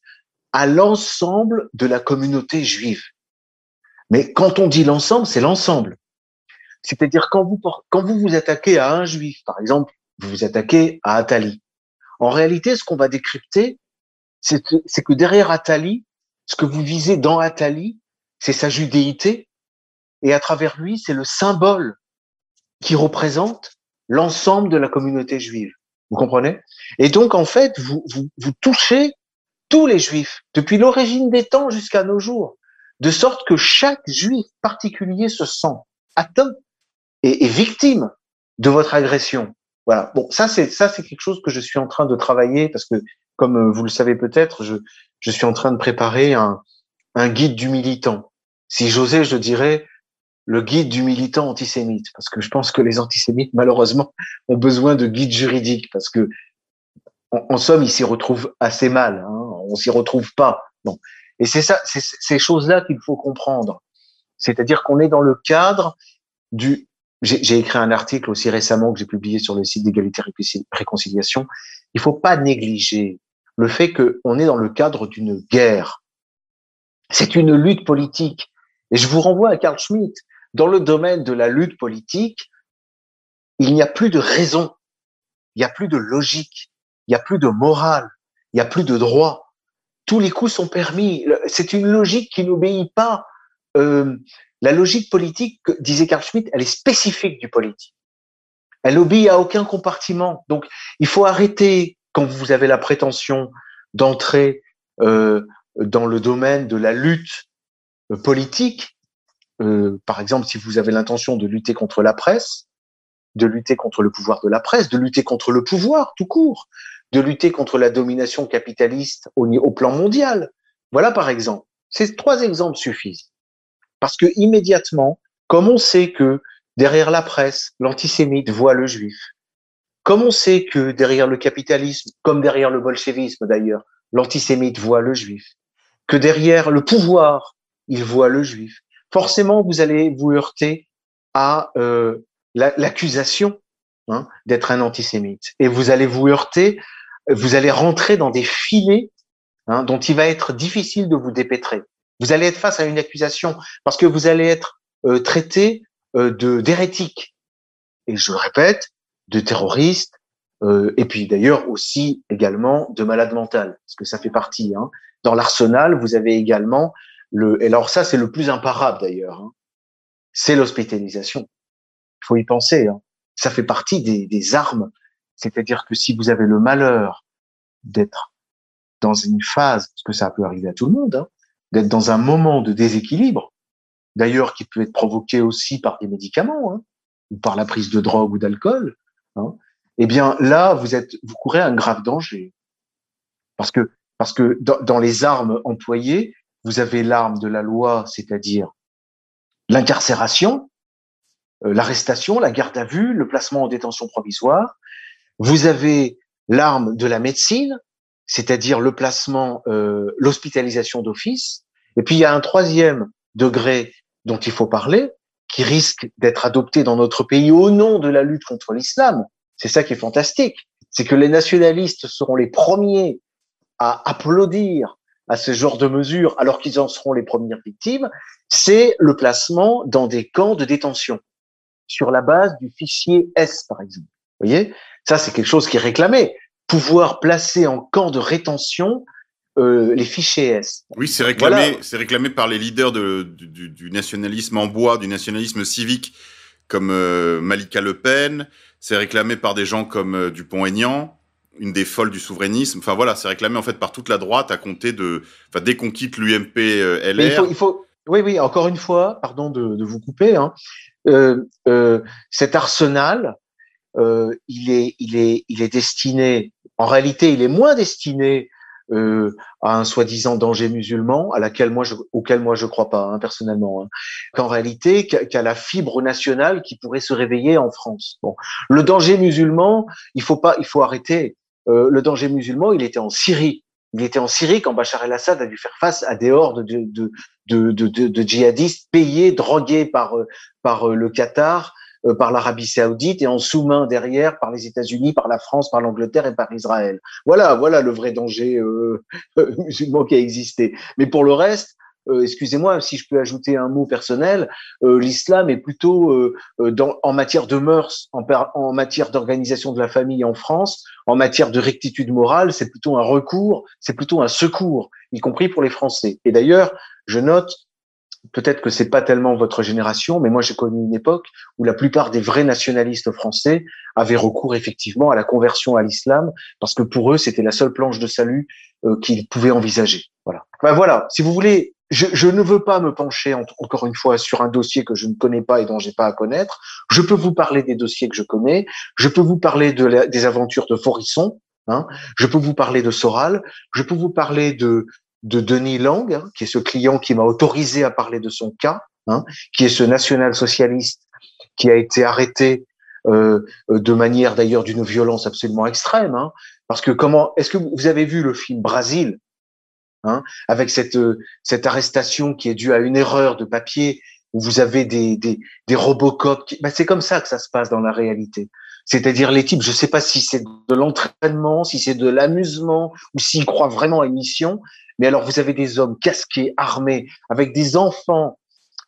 à l'ensemble de la communauté juive. Mais quand on dit l'ensemble, c'est l'ensemble. C'est-à-dire quand vous, quand vous vous attaquez à un juif, par exemple, vous vous attaquez à Atali. En réalité, ce qu'on va décrypter, c'est que derrière Atali, ce que vous visez dans Atali, c'est sa judéité, et à travers lui, c'est le symbole qui représente l'ensemble de la communauté juive. Vous comprenez? Et donc, en fait, vous, vous, vous touchez tous les juifs, depuis l'origine des temps jusqu'à nos jours, de sorte que chaque juif particulier se sent atteint et, victime de votre agression. Voilà. Bon, ça c'est ça c'est quelque chose que je suis en train de travailler parce que, comme euh, vous le savez peut-être, je je suis en train de préparer un un guide du militant. Si j'osais, je dirais le guide du militant antisémite, parce que je pense que les antisémites, malheureusement, ont besoin de guides juridiques, parce que, en, somme, ils s'y retrouvent assez mal. Hein, on s'y retrouve pas. Non. Et c'est ça, c'est ces choses-là qu'il faut comprendre. C'est-à-dire qu'on est dans le cadre du. J'ai écrit un article aussi récemment que j'ai publié sur le site d'égalité réconciliation. Il faut pas négliger le fait qu'on est dans le cadre d'une guerre. C'est une lutte politique. Et je vous renvoie à Carl Schmitt dans le domaine de la lutte politique, il n'y a plus de raison, il n'y a plus de logique, il n'y a plus de morale, il n'y a plus de droit. Tous les coups sont permis. C'est une logique qui n'obéit pas. Euh, la logique politique, disait Carl Schmitt, elle est spécifique du politique. Elle obéit à aucun compartiment. Donc, il faut arrêter quand vous avez la prétention d'entrer euh, dans le domaine de la lutte euh, politique euh, par exemple, si vous avez l'intention de lutter contre la presse, de lutter contre le pouvoir de la presse, de lutter contre le pouvoir tout court, de lutter contre la domination capitaliste au, plan mondial. Voilà par exemple. Ces trois exemples suffisent. Parce que immédiatement, comme on sait que derrière la presse, l'antisémite voit le juif, comme on sait que derrière le capitalisme, comme derrière le bolchevisme d'ailleurs, l'antisémite voit le juif, que derrière le pouvoir, il voit le juif, forcément vous allez vous heurter à euh, l'accusation hein, d'être un antisémite. Et vous allez vous heurter, vous allez rentrer dans des filets hein, dont il va être difficile de vous dépêtrer. Vous allez être face à une accusation parce que vous allez être euh, traité euh, de d'hérétique. Et je le répète, de terroriste, euh, et puis d'ailleurs aussi également de malade mental, parce que ça fait partie. Hein. Dans l'arsenal, vous avez également et alors ça, c'est le plus imparable d'ailleurs. Hein. C'est l'hospitalisation. Il faut y penser. Hein. Ça fait partie des, des armes. C'est-à-dire que si vous avez le malheur d'être dans une phase, parce que ça peut arriver à tout le monde, hein, d'être dans un moment de déséquilibre, d'ailleurs qui peut être provoqué aussi par des médicaments hein, ou par la prise de drogue ou d'alcool, hein, eh bien là, vous êtes, vous courez un grave danger, parce que parce que dans, les armes employées, vous avez l'arme de la loi, c'est-à-dire l'incarcération, euh, l'arrestation, la garde à vue, le placement en détention provisoire. Vous avez l'arme de la médecine, c'est-à-dire le placement, euh, l'hospitalisation d'office. Et puis il y a un troisième degré dont il faut parler, qui risque d'être adopté dans notre pays au nom de la lutte contre l'islam. C'est ça qui est fantastique. C'est que les nationalistes seront les premiers à applaudir à ce genre de mesures alors qu'ils en seront les premières victimes, c'est le placement dans des camps de détention sur la base du fichier S, par exemple. Vous voyez, ça c'est quelque chose qui est réclamé. Pouvoir placer en camp de rétention euh, les fichiers S. Oui, c'est réclamé, c'est réclamé par les leaders de, du, du, nationalisme en bois, du nationalisme civique, comme euh, Malika Le Pen. C'est réclamé par des gens comme euh, Dupont-Aignan une des folles du souverainisme. Enfin voilà, c'est réclamé en fait par toute la droite à compter de, enfin dès qu'on quitte l'UMP LR. il faut, il faut, oui, oui, encore une fois, pardon de, de vous couper. Hein, cet arsenal, euh, il est, il est, il est destiné. En réalité, il est moins destiné euh, à un soi-disant danger musulman, à laquelle moi je, auquel moi je crois pas hein, personnellement, hein, qu'en réalité qu'à la fibre nationale qui pourrait se réveiller en France. Bon, le danger musulman, il faut pas, il faut arrêter euh, le danger musulman, il était en Syrie. Il était en Syrie quand Bachar el-Assad a dû faire face à des hordes de, de, de, de, de djihadistes payés, drogués par, par euh, le Qatar, par l'Arabie saoudite et en sous-main derrière par les États-Unis, par la France, par l'Angleterre et par Israël. Voilà, voilà le vrai danger euh, musulman qui a existé. Mais pour le reste, euh, excusez-moi si je peux ajouter un mot personnel, euh, l'islam est plutôt euh, dans, en matière de mœurs, en, en matière d'organisation de la famille en France, en matière de rectitude morale, c'est plutôt un recours, c'est plutôt un secours, y compris pour les Français. Et d'ailleurs, je note peut-être que c'est pas tellement votre génération, mais moi j'ai connu une époque où la plupart des vrais nationalistes français avaient recours effectivement à la conversion à l'islam parce que pour eux c'était la seule planche de salut qu'ils pouvaient envisager. Voilà. Ben voilà. Si vous voulez je, ne veux pas me pencher encore une fois sur un dossier que je ne connais pas et dont j'ai pas à connaître. Je peux vous parler des dossiers que je connais. Je peux vous parler de des aventures de Forisson. Hein. Je peux vous parler de Soral. Je peux vous parler de de Denis Lang, hein, qui est ce client qui m'a autorisé à parler de son cas, hein, qui est ce national-socialiste qui a été arrêté euh, de manière d'ailleurs d'une violence absolument extrême. Hein, parce que comment est-ce que vous avez vu le film Brésil hein, avec cette, euh, cette arrestation qui est due à une erreur de papier où vous avez des, des, des Robocop. Ben, c'est comme ça que ça se passe dans la réalité. C'est-à-dire les types, je ne sais pas si c'est de l'entraînement, si c'est de l'amusement ou s'ils croient vraiment à une mission, mais alors vous avez des hommes casqués, armés, avec des enfants,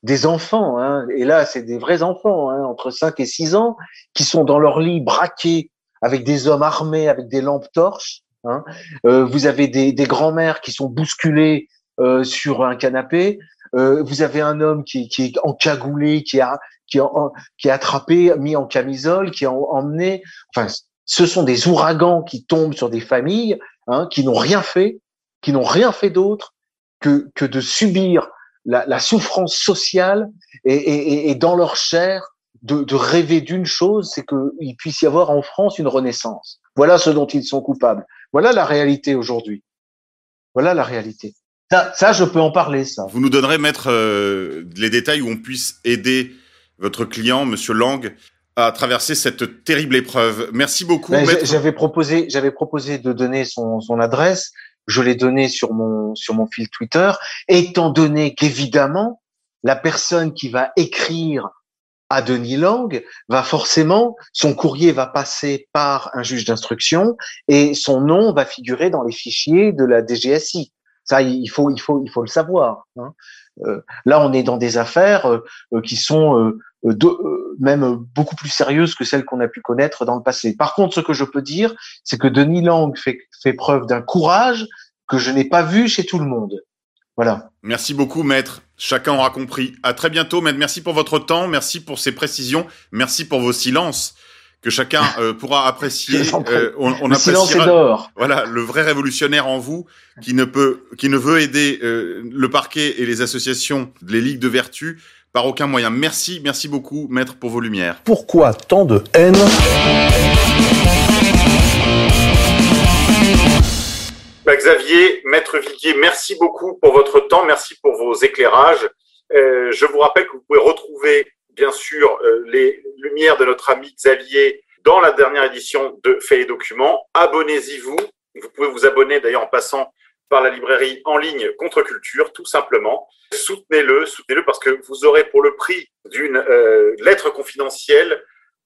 des enfants, hein, et là c'est des vrais enfants, hein, entre 5 et 6 ans, qui sont dans leur lit braqués avec des hommes armés, avec des lampes torches, Hein. Euh, vous avez des, des grands-mères qui sont bousculées euh, sur un canapé. Euh, vous avez un homme qui, qui est encagoulé, qui a qui, qui est attrapé, mis en camisole, qui est emmené. Enfin, ce sont des ouragans qui tombent sur des familles hein, qui n'ont rien fait, qui n'ont rien fait d'autre que, que de subir la, la souffrance sociale et, et, et, dans leur chair de, de rêver d'une chose, c'est qu'il puisse y avoir en France une renaissance. Voilà ce dont ils sont coupables. Voilà la réalité aujourd'hui. Voilà la réalité. Ça, ça, je peux en parler, ça. Vous nous donnerez, maître, euh, les détails où on puisse aider votre client, Monsieur Lang, à traverser cette terrible épreuve. Merci beaucoup. Ben, j'avais proposé, j'avais proposé de donner son, son adresse. Je l'ai donné sur mon sur mon fil Twitter, étant donné qu'évidemment la personne qui va écrire à Denis Lang, va forcément, son courrier va passer par un juge d'instruction et son nom va figurer dans les fichiers de la DGSI. Ça, il faut, il faut, il faut le savoir. Hein. Euh, là, on est dans des affaires euh, euh, qui sont même beaucoup plus sérieuses que celles qu'on a pu connaître dans le passé. Par contre, ce que je peux dire, c'est que Denis Lang fait, fait preuve d'un courage que je n'ai pas vu chez tout le monde. Voilà. Merci beaucoup, maître. Chacun aura compris. À très bientôt, maître. Merci pour votre temps. Merci pour ces précisions. Merci pour vos silences que chacun euh, pourra apprécier. Euh, on, on le d'or. Voilà, le vrai révolutionnaire en vous qui ne peut, qui ne veut aider euh, le parquet et les associations, les ligues de vertu par aucun moyen. Merci, merci beaucoup, maître, pour vos lumières. Pourquoi tant de haine? Bah, Xavier, Maître Viguier, merci beaucoup pour votre temps, merci pour vos éclairages. Euh, je vous rappelle que vous pouvez retrouver, bien sûr, euh, les lumières de notre ami Xavier dans la dernière édition de Fait et Documents. Abonnez-y vous. Pouvez vous abonner d'ailleurs en passant par la librairie en ligne Contre Culture, tout simplement. Soutenez-le, soutenez-le parce que vous aurez pour le prix d'une euh, lettre confidentielle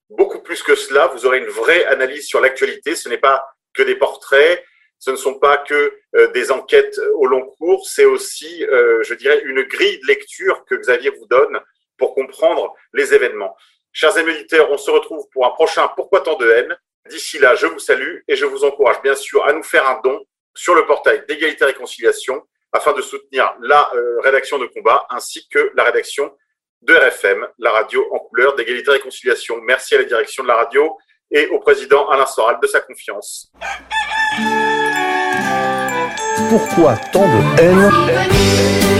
beaucoup plus que cela. Vous aurez une vraie analyse sur l'actualité. Ce n'est pas que des portraits, ce ne sont pas que euh, des enquêtes au long cours, c'est aussi, je dirais, une grille de lecture que Xavier vous donne pour comprendre les événements. Chers amis on se retrouve pour un prochain Pourquoi tant de haine D'ici là, je vous salue et je vous encourage bien sûr à nous faire un don sur le portail d'égalité et réconciliation afin de soutenir la euh, rédaction de combat ainsi que la rédaction de RFM, la radio en couleur d'égalité et réconciliation. Merci à la direction de la radio et au président Alain Soral de sa confiance. Pourquoi tant de haine?